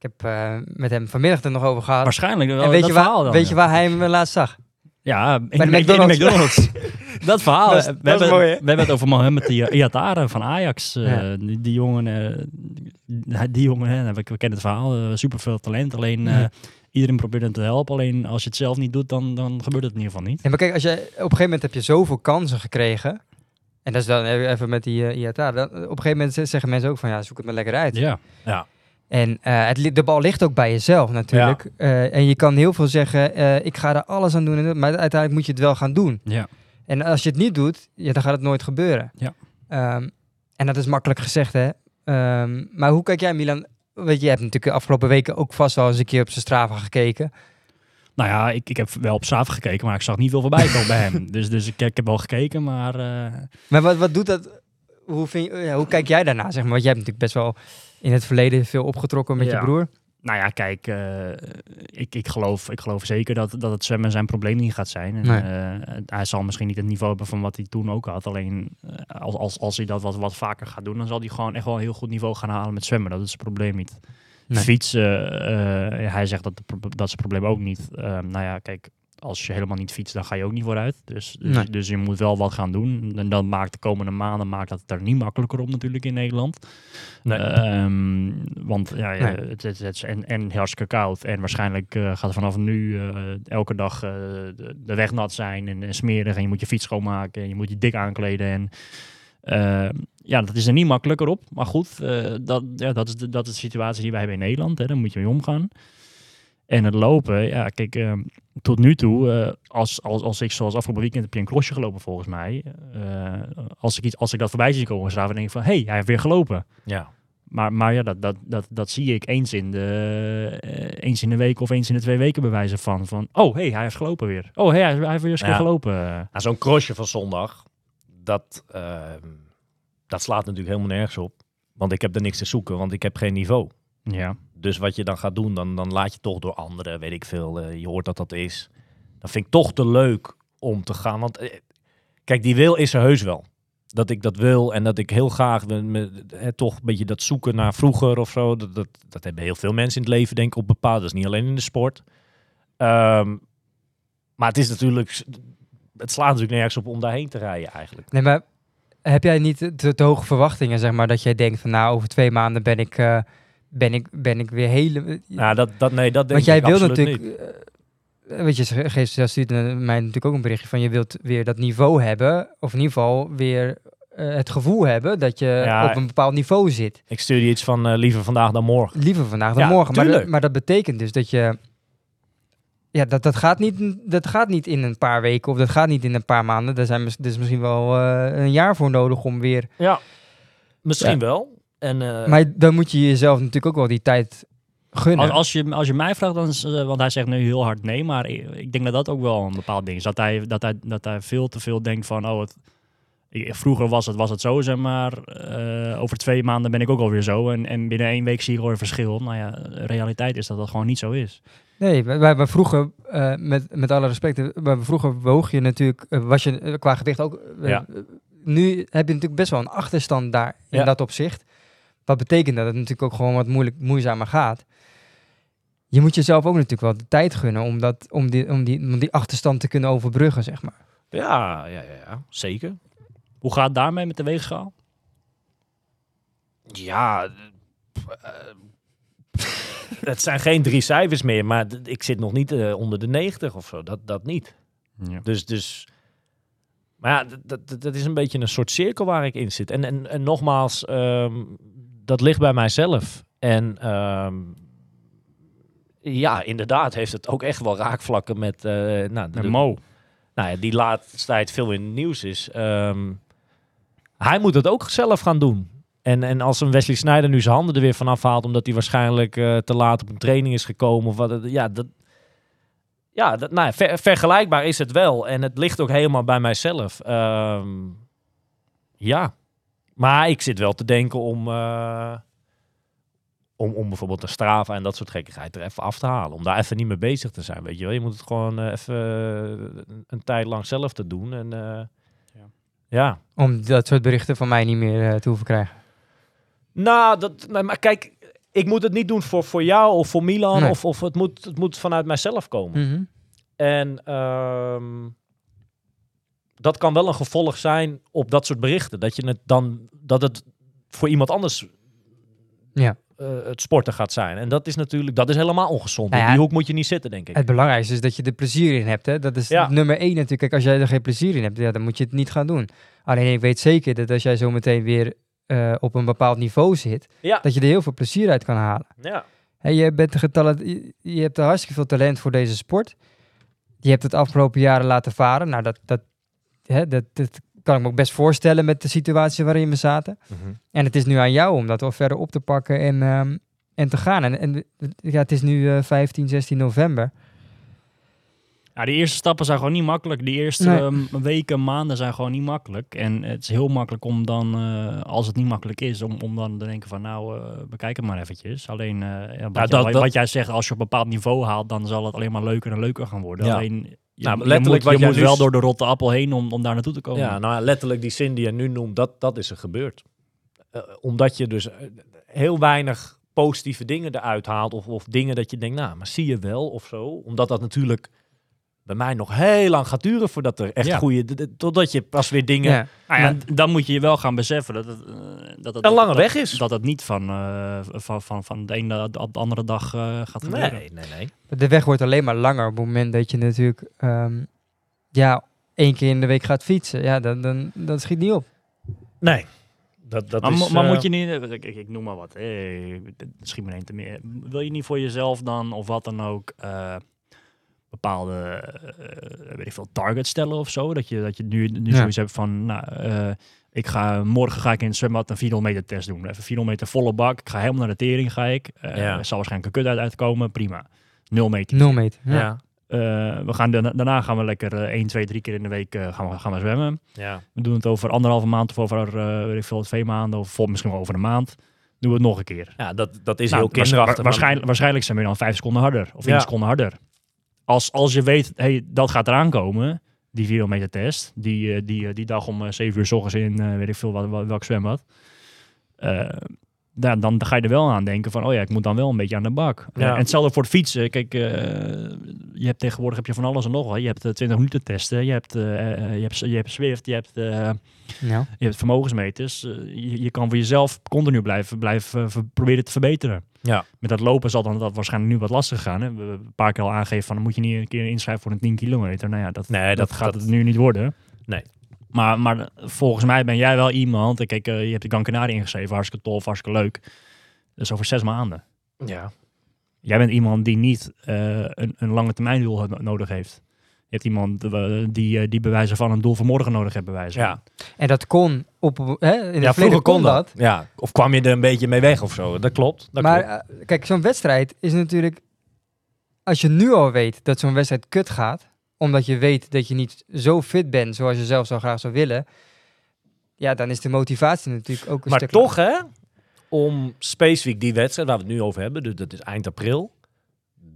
Ik heb eh, met hem vanmiddag er nog over gehad. Waarschijnlijk wel en weet, je waar, dan, weet ja. je waar hij hem laatst zag? Ja, in Bij de, in McDonald's. Dat verhaal. Dat is- we, dat is hebben, mooi, we hebben het over Mohamed die Iatare van Ajax. eh, Ja. die, die jongen, eh, die, jongen hè, we, we kennen het verhaal, eh, super veel talent. Alleen eh, Ja. iedereen probeert hem te helpen. Alleen als je het zelf niet doet, dan, dan gebeurt het in ieder geval niet. Ja, maar kijk, als je, op een gegeven moment heb je zoveel kansen gekregen. En dat is dan even met die uh. Dan, op een gegeven moment zeggen mensen ook van ja, zoek het maar lekker uit. Ja. En eh, het, de bal ligt ook bij jezelf natuurlijk. Eh, en je kan heel veel zeggen, eh, ik ga er alles aan doen. Maar uiteindelijk moet je het wel gaan doen. Ja. En als je het niet doet, ja, dan gaat het nooit gebeuren. Ja. Ehm, en dat is makkelijk gezegd, hè. Ehm, maar hoe kijk jij, Milan? Weet je, je hebt natuurlijk de afgelopen weken ook vast wel eens een keer op zijn Strava gekeken. Nou ja, ik, ik heb wel op Strava gekeken, maar ik zag niet veel voorbij komen bij hem. Dus, dus ik, ik heb wel gekeken, maar Maar wat, wat doet dat? Hoe, vind je, ja, hoe kijk jij daarna, zeg maar? Want jij hebt natuurlijk best wel in het verleden veel opgetrokken met Ja. je broer. Nou ja, kijk, eh, ik, ik, geloof, ik geloof zeker dat, dat het zwemmen zijn probleem niet gaat zijn. En, Nee. eh, hij zal misschien niet het niveau hebben van wat hij toen ook had. Alleen eh, als, als, als hij dat wat, wat vaker gaat doen, dan zal hij gewoon echt wel een heel goed niveau gaan halen met zwemmen. Dat is het probleem niet. Nee. Fietsen, eh, hij zegt dat, de pro- dat is het probleem ook niet. Ehm, nou ja, kijk, als je helemaal niet fietst, dan ga je ook niet vooruit. Dus, dus, Nee. dus je moet wel wat gaan doen. En dat maakt de komende maanden maakt dat het er niet makkelijker op natuurlijk in Nederland. Nee. Ehm, want ja, Nee. het, het, het is en, en hartstikke koud. En waarschijnlijk eh, gaat het vanaf nu eh, elke dag eh, de, de weg nat zijn en, en smerig. En je moet je fiets schoonmaken en je moet je dik aankleden. En eh, ja, dat is er niet makkelijker op. Maar goed, dat, ja, dat, is de, dat is de situatie die wij hebben in Nederland. Hè. Daar moet je mee omgaan. En het lopen, ja, kijk, eh, tot nu toe, eh, als, als, als ik zoals afgelopen weekend heb je een crossje gelopen volgens mij. Eh, als, ik iets, als ik dat voorbij zie komen, dan denk ik van, hé, hey, hij heeft weer gelopen. Ja. Maar, maar ja, dat, dat, dat, dat zie ik eens in, de, eh, eens in de week of eens in de twee weken bewijzen van. Van, oh, hé, hij heeft gelopen weer. Oh, hé, hij, hij heeft weer eens een Ja. gelopen. Nou, zo'n crossje van zondag, dat, ehm, dat slaat natuurlijk helemaal nergens op. Want ik heb er niks te zoeken, want ik heb geen niveau. Ja, Dus wat je dan gaat doen, dan, dan laat je toch door anderen, weet ik veel, eh, je hoort dat dat is. Dan vind ik toch te leuk om te gaan. Want eh, kijk, die wil is er heus wel. Dat ik dat wil en dat ik heel graag me, eh, toch een beetje dat zoeken naar vroeger of zo. Dat, dat, dat hebben heel veel mensen in het leven, denk ik, op bepaald. Dat is niet alleen in de sport. Ehm, maar het is natuurlijk, het slaat natuurlijk nergens op om daarheen te rijden eigenlijk. Nee, maar heb jij niet te, te hoge verwachtingen, zeg maar, dat jij denkt van, nou, over twee maanden ben ik, ben ik, ben ik weer hele... Nou, dat, dat, nee, dat denk Want jij ik wil natuurlijk, niet. eh, weet je, geeft stuurt mij natuurlijk ook een berichtje van, je wilt weer dat niveau hebben, of in ieder geval weer eh, het gevoel hebben dat je Ja. op een bepaald niveau zit. Ik stuur je iets van eh, liever vandaag dan morgen. Liever vandaag dan Ja, morgen. Maar, tuurlijk. maar dat betekent dus dat je. Ja, dat, dat, gaat niet, dat gaat niet in een paar weken of dat gaat niet in een paar maanden. Daar zijn is misschien wel eh, een jaar voor nodig om weer. Ja, misschien Ja. wel. En, eh, maar dan moet je jezelf natuurlijk ook wel die tijd gunnen. Als, als, je, als je mij vraagt, dan is, eh, want hij zegt nu heel hard nee, maar ik, ik denk dat dat ook wel een bepaald ding is. Dat hij, dat hij, dat hij veel te veel denkt van, oh, het, vroeger was het, was het zo, zeg maar. eh, over twee maanden ben ik ook alweer zo. En, en binnen één week zie ik alweer verschil. Nou ja, de realiteit is dat dat gewoon niet zo is. Nee, wij, wij, vroeger, eh, met, met alle respect, wij, vroeger woog je natuurlijk, was je qua gewicht ook. Ja. nu heb je natuurlijk best wel een achterstand daar in Ja. dat opzicht. Wat betekent dat het natuurlijk ook gewoon wat moeilijk, moeizamer gaat. Je moet jezelf ook natuurlijk wel de tijd gunnen om, dat, om, die, om, die, om die achterstand te kunnen overbruggen, zeg maar. ja, ja, ja, ja, zeker. Hoe gaat het daarmee met de weegschaal? Ja, eh, het zijn geen drie cijfers meer, maar ik zit nog niet eh, onder de 90 of zo. Dat, dat niet. Ja. Dus, dus maar ja, dat- dat, dat is een beetje een soort cirkel waar ik in zit. En, en, en nogmaals, ehm, dat ligt bij mijzelf. En ehm, ja, inderdaad heeft het ook echt wel raakvlakken met eh, nou, de, Mo. nou ja, die laatste tijd veel in het nieuws is. Ehm, hij moet het ook zelf gaan doen. En, en als een Wesley Sneijder nu zijn handen er weer vanaf haalt, omdat hij waarschijnlijk eh, te laat op een training is gekomen. Of wat, het- ja, dat, ja, dat, nou, ja, ver- vergelijkbaar is het wel. En het ligt ook helemaal bij mijzelf. Ehm, ja, maar ik zit wel te denken om, eh, om, om bijvoorbeeld een Strava en dat soort gekkigheid er even af te halen. Om daar even niet mee bezig te zijn, weet je wel. Je moet het gewoon eh, even eh, een tijd lang zelf te doen. En eh, Ja. ja. Om dat soort berichten van mij niet meer te hoeven krijgen. Nou, dat, nee, maar kijk, ik moet het niet doen voor, voor jou of voor Milan. Nee. Of, of het, moet, het moet vanuit mijzelf komen. Mhm. En ehm, dat kan wel een gevolg zijn op dat soort berichten. Dat je het dan dat het voor iemand anders Ja. eh, het sporten gaat zijn. En dat is natuurlijk, dat is helemaal ongezond. Nou In ja, die hoek moet je niet zitten, denk ik. Het belangrijkste is dat je er plezier in hebt. Hè? Dat is Ja. nummer één natuurlijk. Kijk, als jij er geen plezier in hebt, ja, dan moet je het niet gaan doen. Alleen ik weet zeker dat als jij zo meteen weer eh, op een bepaald niveau zit, Ja. dat je er heel veel plezier uit kan halen. Ja. Hè, je, bent getalent, je, je hebt er hartstikke veel talent voor deze sport. Je hebt het afgelopen jaren laten varen. Nou, dat, dat, hè, dat, dat kan ik me ook best voorstellen met de situatie waarin we zaten. Mhm. En het is nu aan jou om dat wel verder op te pakken en, ehm, en te gaan. En, en ja, het is nu eh 15, 16 november. Ja, die eerste stappen zijn gewoon niet makkelijk. Die eerste Nee. ehm, weken, maanden zijn gewoon niet makkelijk. En het is heel makkelijk om dan, eh, als het niet makkelijk is, om, om dan te denken van nou, eh bekijk het maar eventjes. Alleen, eh, ja, wat, dat- wat, dat- wat jij zegt, als je op een bepaald niveau haalt, dan zal het alleen maar leuker en leuker gaan worden. Ja. Alleen, je, Nou, je letterlijk moet, wat je jij moet nu wel door de rotte appel heen om, om daar naartoe te komen. Ja, nou letterlijk die zin die je nu noemt, dat, dat is er gebeurd. Eh, omdat je dus eh, heel weinig positieve dingen eruit haalt. Of, of dingen dat je denkt, nou, maar zie je wel of zo. Omdat dat natuurlijk bij mij nog heel lang gaat duren voordat er echt Ja. goede... Totdat je pas weer dingen... Ja. Nou ja, dan moet je je wel gaan beseffen dat het, eh, dat het Een lange dat- weg is. Dat het niet van, eh, van, van, van de ene op de andere dag eh, gaat gebeuren. Nee, nee, nee. De weg wordt alleen maar langer op het moment dat je natuurlijk ehm, ja, één keer in de week gaat fietsen. Ja, dan, dan, dat schiet niet op. Nee. Dat, dat Maar, is, maar moet je niet, ik, ik, ik noem maar wat, hey, schiet me één te meer. Wil je niet voor jezelf dan, of wat dan ook, eh, bepaalde, eh, weet ik veel, targets stellen of zo? Dat je, dat je nu, nu Ja. zoiets hebt van, nou, eh, ik ga, morgen ga ik in het zwembad een 400 meter test doen. Even 400 meter volle bak, ik ga helemaal naar de tering, ga ik. Eh, Ja. Er zal waarschijnlijk een kut uit uitkomen, prima. Nul meter. Nul meter. Ja. Ja. Eh, we gaan daarna, daarna gaan we lekker eh 1, 2, 3 keer in de week eh, gaan, we, gaan we zwemmen. ja. We doen het over anderhalve maand of over, eh weet ik veel, twee maanden of vol, misschien wel over een maand. Doen we het nog een keer. Ja, dat, dat is Nou, heel kinderachtig. waarschijnlijk, waarschijnlijk zijn we dan vijf seconden harder of 10 Ja. seconden harder. Als, als je weet, hey, dat gaat eraan komen, die 4 meter test, die, eh, die, eh, die dag om eh, 7 uur s ochtends in, eh, weet ik veel, wat, wat- welk zwembad. Eh, dan, dan ga je er wel aan denken van, oh ja, ik moet dan wel een beetje aan de bak. Ja. En hetzelfde voor het fietsen. Kijk, eh, je hebt tegenwoordig heb je van alles en nog wat. Je hebt eh, 20 minuten testen, je hebt, eh, eh, je hebt, je hebt Swift, je hebt, eh, Ja. je hebt vermogensmeters. Eh, je, je kan voor jezelf continu blijven, blijven eh, proberen te verbeteren. Ja. Met dat lopen zal dan dat waarschijnlijk nu wat lastig gaan. Hè? We hebben een paar keer al aangegeven van dan moet je niet een keer inschrijven voor een 10 kilometer. Nou ja, dat, Nee, dat, dat- gaat dat- het nu niet worden. Nee. Maar, maar volgens mij ben jij wel iemand. Kijk, eh, je hebt de Gran Canaria ingeschreven, hartstikke tof, hartstikke leuk. Dat is over zes maanden. Ja. Jij bent iemand die niet eh, een, een lange termijn doel no- nodig heeft. Je hebt iemand eh, die, eh, die bewijzen van een doel voor morgen nodig heeft bewijzen. Ja. En dat kon op, hè, in het ja, verleden vroeger kon dat. Ja, of kwam je er een beetje mee weg of zo. Dat klopt. Dat maar klopt. eh, kijk, zo'n wedstrijd is natuurlijk... Als je nu al weet dat zo'n wedstrijd kut gaat... omdat je weet dat je niet zo fit bent zoals je zelf zo graag zou willen... ja, dan is de motivatie natuurlijk ook een Maar stuk... toch, hè, om specifiek die wedstrijd waar we het nu over hebben, dus dat is eind april,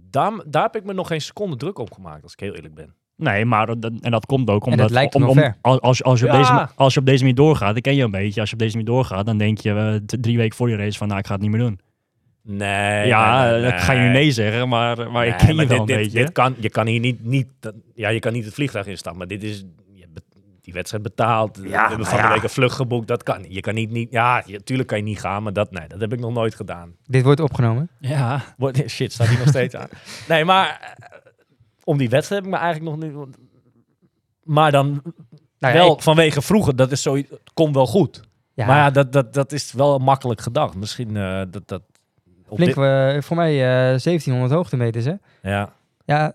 daar, daar heb ik me nog geen seconde druk op gemaakt, als ik heel eerlijk ben. Nee, maar dat, en dat komt ook dat omdat lijkt om, om- als, als, je op Ja. deze, als je op deze manier doorgaat, ik ken je een beetje, als je op deze manier doorgaat, dan denk je eh, drie weken voor die race van, nou, ik ga het niet meer doen. Nee. ja, nee, nee, ik ga je nu nee zeggen, maar, maar ik ken je wel dit, een dit- beetje. Dit kan, je kan hier niet, niet, dat- ja, je kan niet het vliegtuig instappen, maar dit is, je die wedstrijd betaald. we hebben van de week een vlucht geboekt, dat kan niet. Je kan niet, niet ja, je, tuurlijk kan je niet gaan, maar dat, nee, dat heb ik nog nooit gedaan. Dit wordt opgenomen. ja, Wordt- Shit, staat hier nog steeds aan. Nee, maar eh, om die wedstrijd heb ik me eigenlijk nog niet... Maar dan Nou ja, wel ik- vanwege vroeger, dat is zo, het komt wel goed. ja, Maar ja, dat, dat, dat is wel makkelijk gedacht. Misschien eh, dat... dat flink, dit- eh, voor mij eh 1700 hoogtemeters, hè? ja, Ja,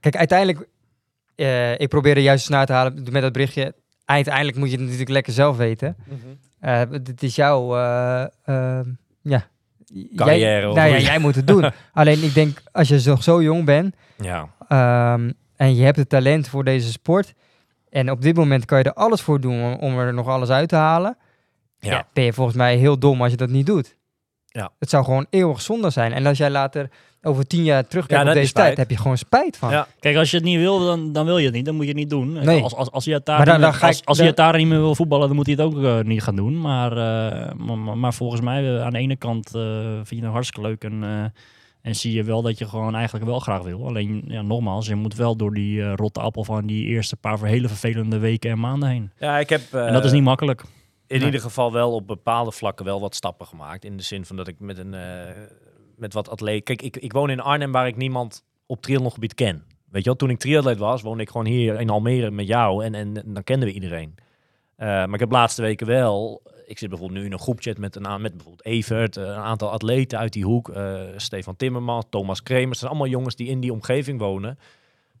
kijk, uiteindelijk... eh, ik probeerde juist eens na te halen met dat berichtje. Uiteindelijk moet je het natuurlijk lekker zelf weten. Eh, dit is jouw... ja... Carrière, Jij, nou ja, jij moet het doen. Alleen ik denk, als je nog zo jong bent... ja. ehm, en je hebt het talent voor deze sport... en op dit moment kan je er alles voor doen om, om er nog alles uit te halen... Ja. Ja. ben je volgens mij heel dom als je dat niet doet. Ja. Het zou gewoon eeuwig zonde zijn. En als jij later over tien jaar terugkijkt Ja, op deze tijd, heb je gewoon spijt van. Ja. Kijk, als je het niet wil, dan, dan wil je het niet. Dan moet je het niet doen. Nee. Als, als, als je het daar dan- niet meer- dan ga als, ik- als je dan- het daar niet meer wil voetballen, dan moet hij het ook eh, niet gaan doen. Maar, eh, maar, volgens mij, eh, aan de ene kant eh, vind je het hartstikke leuk en, eh, en zie je wel dat je gewoon eigenlijk wel graag wil. Alleen, ja, nogmaals, je moet wel door die rotte appel van die eerste paar hele vervelende weken en maanden heen. ja, ik heb... en dat is niet makkelijk. in Nee. ieder geval wel op bepaalde vlakken wel wat stappen gemaakt. In de zin van dat ik met een eh, met wat atleet. Kijk, ik, ik woon in Arnhem waar ik niemand op triathlongebied ken. Weet je wel, toen ik triatleet was, woonde ik gewoon hier in Almere met jou en, en, dan kenden we iedereen. Eh, maar ik heb de laatste weken wel. Ik zit bijvoorbeeld nu in een groepchat met, een, met bijvoorbeeld Evert, eh, een aantal atleten uit die hoek. eh, Stefan Timmermans, Thomas Kremers. Dat zijn allemaal jongens die in die omgeving wonen.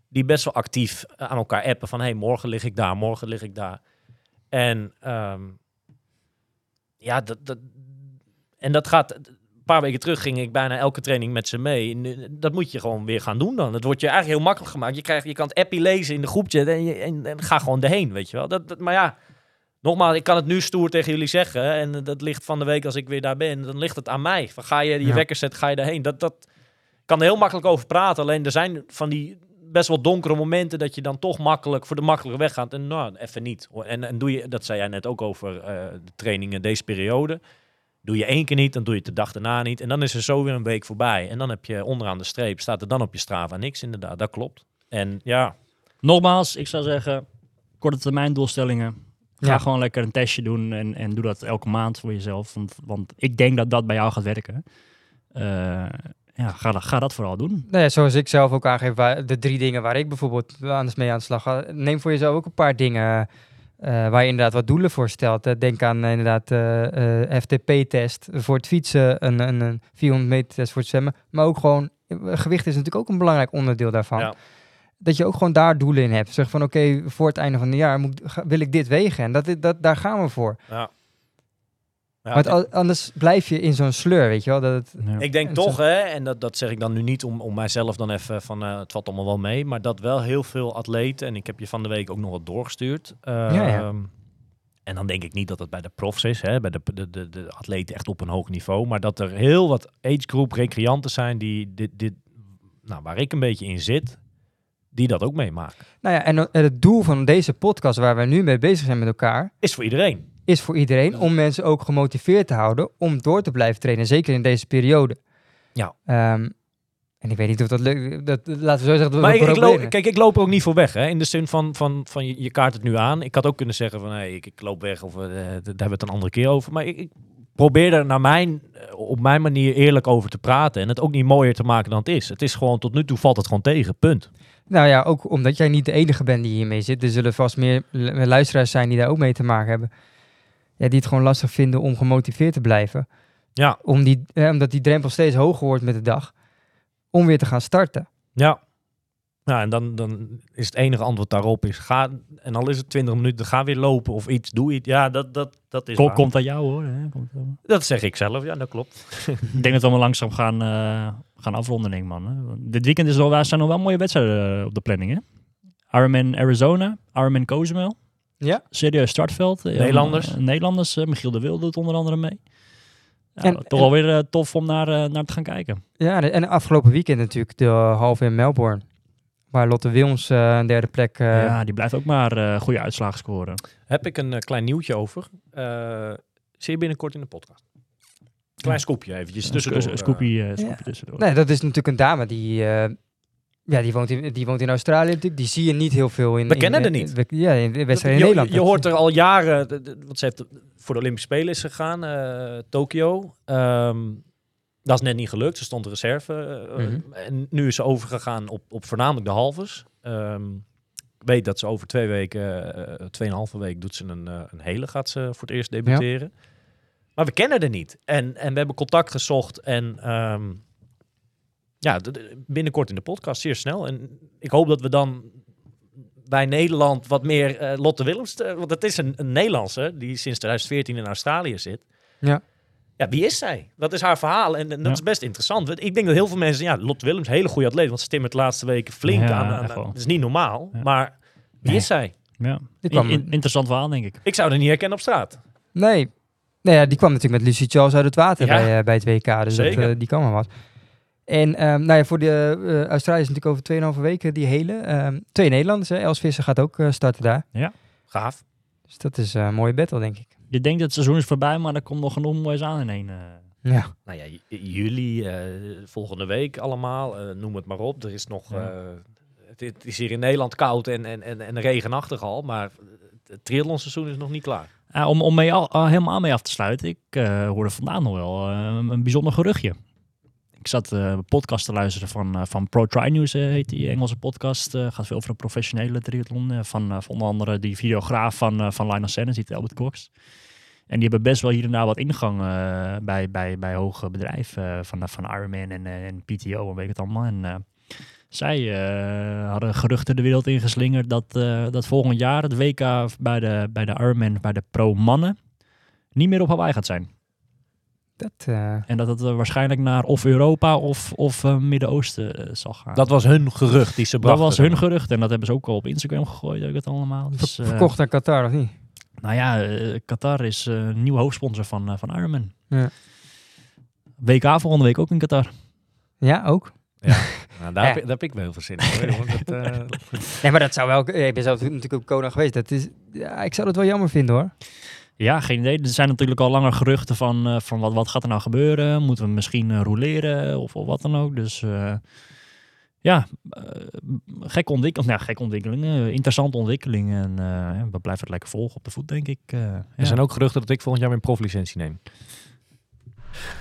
die best wel actief aan elkaar appen van... hey, morgen lig ik daar, morgen lig ik daar. En ehm, ja, dat, en dat gaat... Paar weken terug ging ik bijna elke training met ze mee. Nu- Dat moet je gewoon weer gaan doen dan. Het wordt je eigenlijk heel makkelijk gemaakt. Je, krijgt, je kan het appie lezen in de groepchat en, je, en, en ga gewoon erheen, weet je wel. Dat, dat, maar ja, nogmaals, ik kan het nu stoer tegen jullie zeggen. En dat ligt van de week als ik weer daar ben. Dan ligt het aan mij. Van, ga je je Ja. wekker zetten, ga je daarheen. Dat, dat kan er heel makkelijk over praten. Alleen er zijn van die best wel donkere momenten dat je dan toch makkelijk voor de makkelijke weg gaat. En nou, even niet. En, en doe je, dat zei jij net ook over eh, de trainingen deze periode. Doe je één keer niet, dan doe je het de dag daarna niet. En dan is er zo weer een week voorbij. En dan heb je onderaan de streep, staat er dan op je Strava niks inderdaad. Dat klopt. En ja, Nogmaals, ik zou zeggen, korte termijn doelstellingen. Ga Ja. gewoon lekker een testje doen en, en doe dat elke maand voor jezelf. Want, want ik denk dat dat bij jou gaat werken. Eh, ja, ga, dat- ga dat vooral doen. Nou ja, zoals ik zelf ook aangeef, waar, de drie dingen waar ik bijvoorbeeld anders mee aan de slag ga. Neem voor jezelf ook een paar dingen eh, waar je inderdaad wat doelen voor stelt. Denk aan eh, inderdaad eh, FTP-test voor het fietsen, een, een, een 400 meter test voor het zwemmen. Maar ook gewoon, gewicht is natuurlijk ook een belangrijk onderdeel daarvan. Ja. Dat je ook gewoon daar doelen in hebt. Zeg van oké, voor het einde van het jaar moet, wil ik dit wegen. En dat, dat, daar gaan we voor. ja. Anders blijf je in zo'n sleur, weet je wel. Dat het, Ja. Ik denk En toch, hè, en dat, dat zeg ik dan nu niet om, om mijzelf dan even van eh, het valt allemaal wel mee, maar dat wel heel veel atleten, en ik heb je van de week ook nog wat doorgestuurd. Ja, ja. ehm, En dan denk ik niet dat het bij de profs is, hè, bij de, de, de, de atleten echt op een hoog niveau, maar dat er heel wat agegroep recreanten zijn die dit, dit, nou, waar ik een beetje in zit, die dat ook meemaken. Nou ja, en het doel van deze podcast waar we nu mee bezig zijn met elkaar, Is voor iedereen. Is voor iedereen om mensen ook gemotiveerd te houden om door te blijven trainen, zeker in deze periode. Ja. Ehm, en ik weet niet of dat leuk dat, Laten we zo zeggen dat Maar we ik, loop, kijk, ik loop er ook niet voor weg. Hè? In de zin van, van, van je, je kaart het nu aan. Ik had ook kunnen zeggen van hey, ik, ik loop weg of eh, daar hebben we het een andere keer over. Maar ik, ik probeer er naar mijn, eh, op mijn manier eerlijk over te praten. En het ook niet mooier te maken dan het is. Het is gewoon tot nu toe valt het gewoon tegen. Punt. Nou ja, ook omdat jij niet de enige bent die hiermee zit. Er zullen vast meer lu- luisteraars zijn die daar ook mee te maken hebben. Ja, die het gewoon lastig vinden om gemotiveerd te blijven. Ja, Om die, eh, omdat die drempel steeds hoger wordt met de dag. Om weer te gaan starten. ja. Nou, en dan, dan is het enige antwoord daarop is ga, en al is het 20 minuten, ga weer lopen of iets, doe iets. Ja, dat, dat, dat is Kom, waar. komt aan jou hoor. Hè? Komt. Dat zeg ik zelf, ja, dat klopt. ik denk dat we maar langzaam gaan, eh, gaan afronden, denk ik, man. Hè? Dit weekend is er wel, zijn nog wel mooie wedstrijden eh, op de planning, hè? Ironman Arizona, Ironman Cozumel. Ja. Serieus startveld. Eh, Nederlanders. eh, Nederlanders. eh, Michiel de Wilde doet onder andere mee. Ja, En- toch en- alweer eh, tof om naar, naar te gaan kijken. Ja, de- en afgelopen weekend natuurlijk de halve in Melbourne. Waar Lotte Wilms eh, een derde plek... eh, ja, die blijft ook maar eh, goede uitslagen scoren. Heb ik een klein nieuwtje over. Eh zie je binnenkort in de podcast. Klein scoopje eventjes Een tussendoor. sco- een scoopie, scoopie tussendoor. Nee, dat is natuurlijk een dame die... eh, ja, die woont, in, die woont in Australië natuurlijk. Die zie je niet heel veel in... We kennen in- haar niet. Ja, in de wedstrijden je, in Nederland. Je hoort er al jaren, want ze heeft voor de Olympische Spelen is gegaan, eh Tokio. Ehm, dat is net niet gelukt. Ze stond reserve. eh, Mhm. En nu is ze overgegaan op, op voornamelijk de halves. Ehm, ik weet dat ze over twee weken, eh tweeënhalve week, doet ze een, eh, een hele, gaat ze voor het eerst debuteren. Maar we kennen er niet. En, en we hebben contact gezocht. En ehm, ja, binnenkort in de podcast, zeer snel. En ik hoop dat we dan bij Nederland wat meer eh, Lotte Willems... want het is een, een Nederlandse die sinds 2014 in Australië zit. Ja. Ja, wie is zij? Wat is haar verhaal? En, en dat Ja. is best interessant. Want Ik denk dat heel veel mensen... Ja, Lotte Willems, hele goede atleet. Want ze timmert de laatste weken flink Ja, aan. dat is niet normaal. Ja. Maar wie Nee. is zij? Ja. Die kwam- In- in- interessant verhaal, denk ik. Ik zou haar niet herkennen op straat. Nee. Nee, ja, die kwam natuurlijk met Lucie Charles uit het water Ja. bij, eh, bij het WK. Dus dat, eh, die kan maar wat. En ehm, nou ja, voor de eh Australië is natuurlijk over 2,5 weken die hele. ehm, twee Nederlanders, hè. Els Visser gaat ook eh, starten daar. Gaaf. Dus dat is eh, een mooie battle, denk ik. Je denkt dat het seizoen is voorbij, maar er komt nog genoeg moois aan in één. Ja. Nou ja, juli, eh, volgende week allemaal, eh, noem het maar op. Er is nog, Ja. eh, het, het is hier in Nederland koud en, en, en, en regenachtig al, maar het triathlonseizoen is nog niet klaar. Ja, om om mee al, al helemaal mee af te sluiten, ik eh, hoorde vandaag nog wel een bijzonder geruchtje. Ik zat eh, een podcast te luisteren van, eh, van Pro Tri News, eh, heet die Engelse podcast. gaat veel over een professionele triathlon. van, onder andere die videograaf van, van Lionel Sanders, die Albert Cox. En die hebben best wel hier en daar wat ingang bij, bij, bij hoge bedrijven van, van Ironman en, en PTO en weet ik het allemaal. En eh, Zij hadden geruchten de wereld ingeslingerd dat, dat volgend jaar het WK bij de, bij de Ironman, bij de pro-mannen, niet meer op Hawaii gaat zijn. Dat, eh, En dat het eh, waarschijnlijk naar of Europa of, of eh, Midden-Oosten zal gaan. Dat was hun gerucht die ze Dat brachten. was zeg hun gerucht en dat hebben ze ook al op Instagram gegooid, ook het allemaal. Dus, ver- eh, verkocht naar Qatar, of niet? nou ja, Qatar is een nieuwe hoofdsponsor van, van Ironman. Ja. WK volgende week ook in Qatar. Ja, ook. Nou, daar, Ja. heb ik, daar heb ik wel heel veel zin in. hoor. Dat, eh, Nee, maar dat zou wel... Ik ben zelf natuurlijk op Kona geweest. Dat is, ja, ik zou dat wel jammer vinden, hoor. Ja, geen idee. Er zijn natuurlijk al langer geruchten van, eh, van wat, wat gaat er nou gebeuren? Moeten we misschien eh, roleren of, of wat dan ook? Dus eh, ja, gekke ontwikkeling. Nou, gekke ontwikkelingen. interessante ontwikkelingen. En eh, ja, we blijven het lekker volgen op de voet, denk ik. eh, ja. Er zijn ook geruchten dat ik volgend jaar mijn proflicentie neem.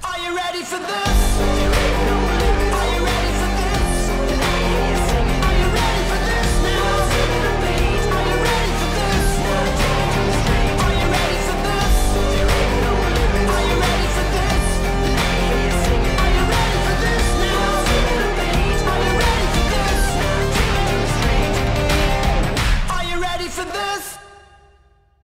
Are you ready for this?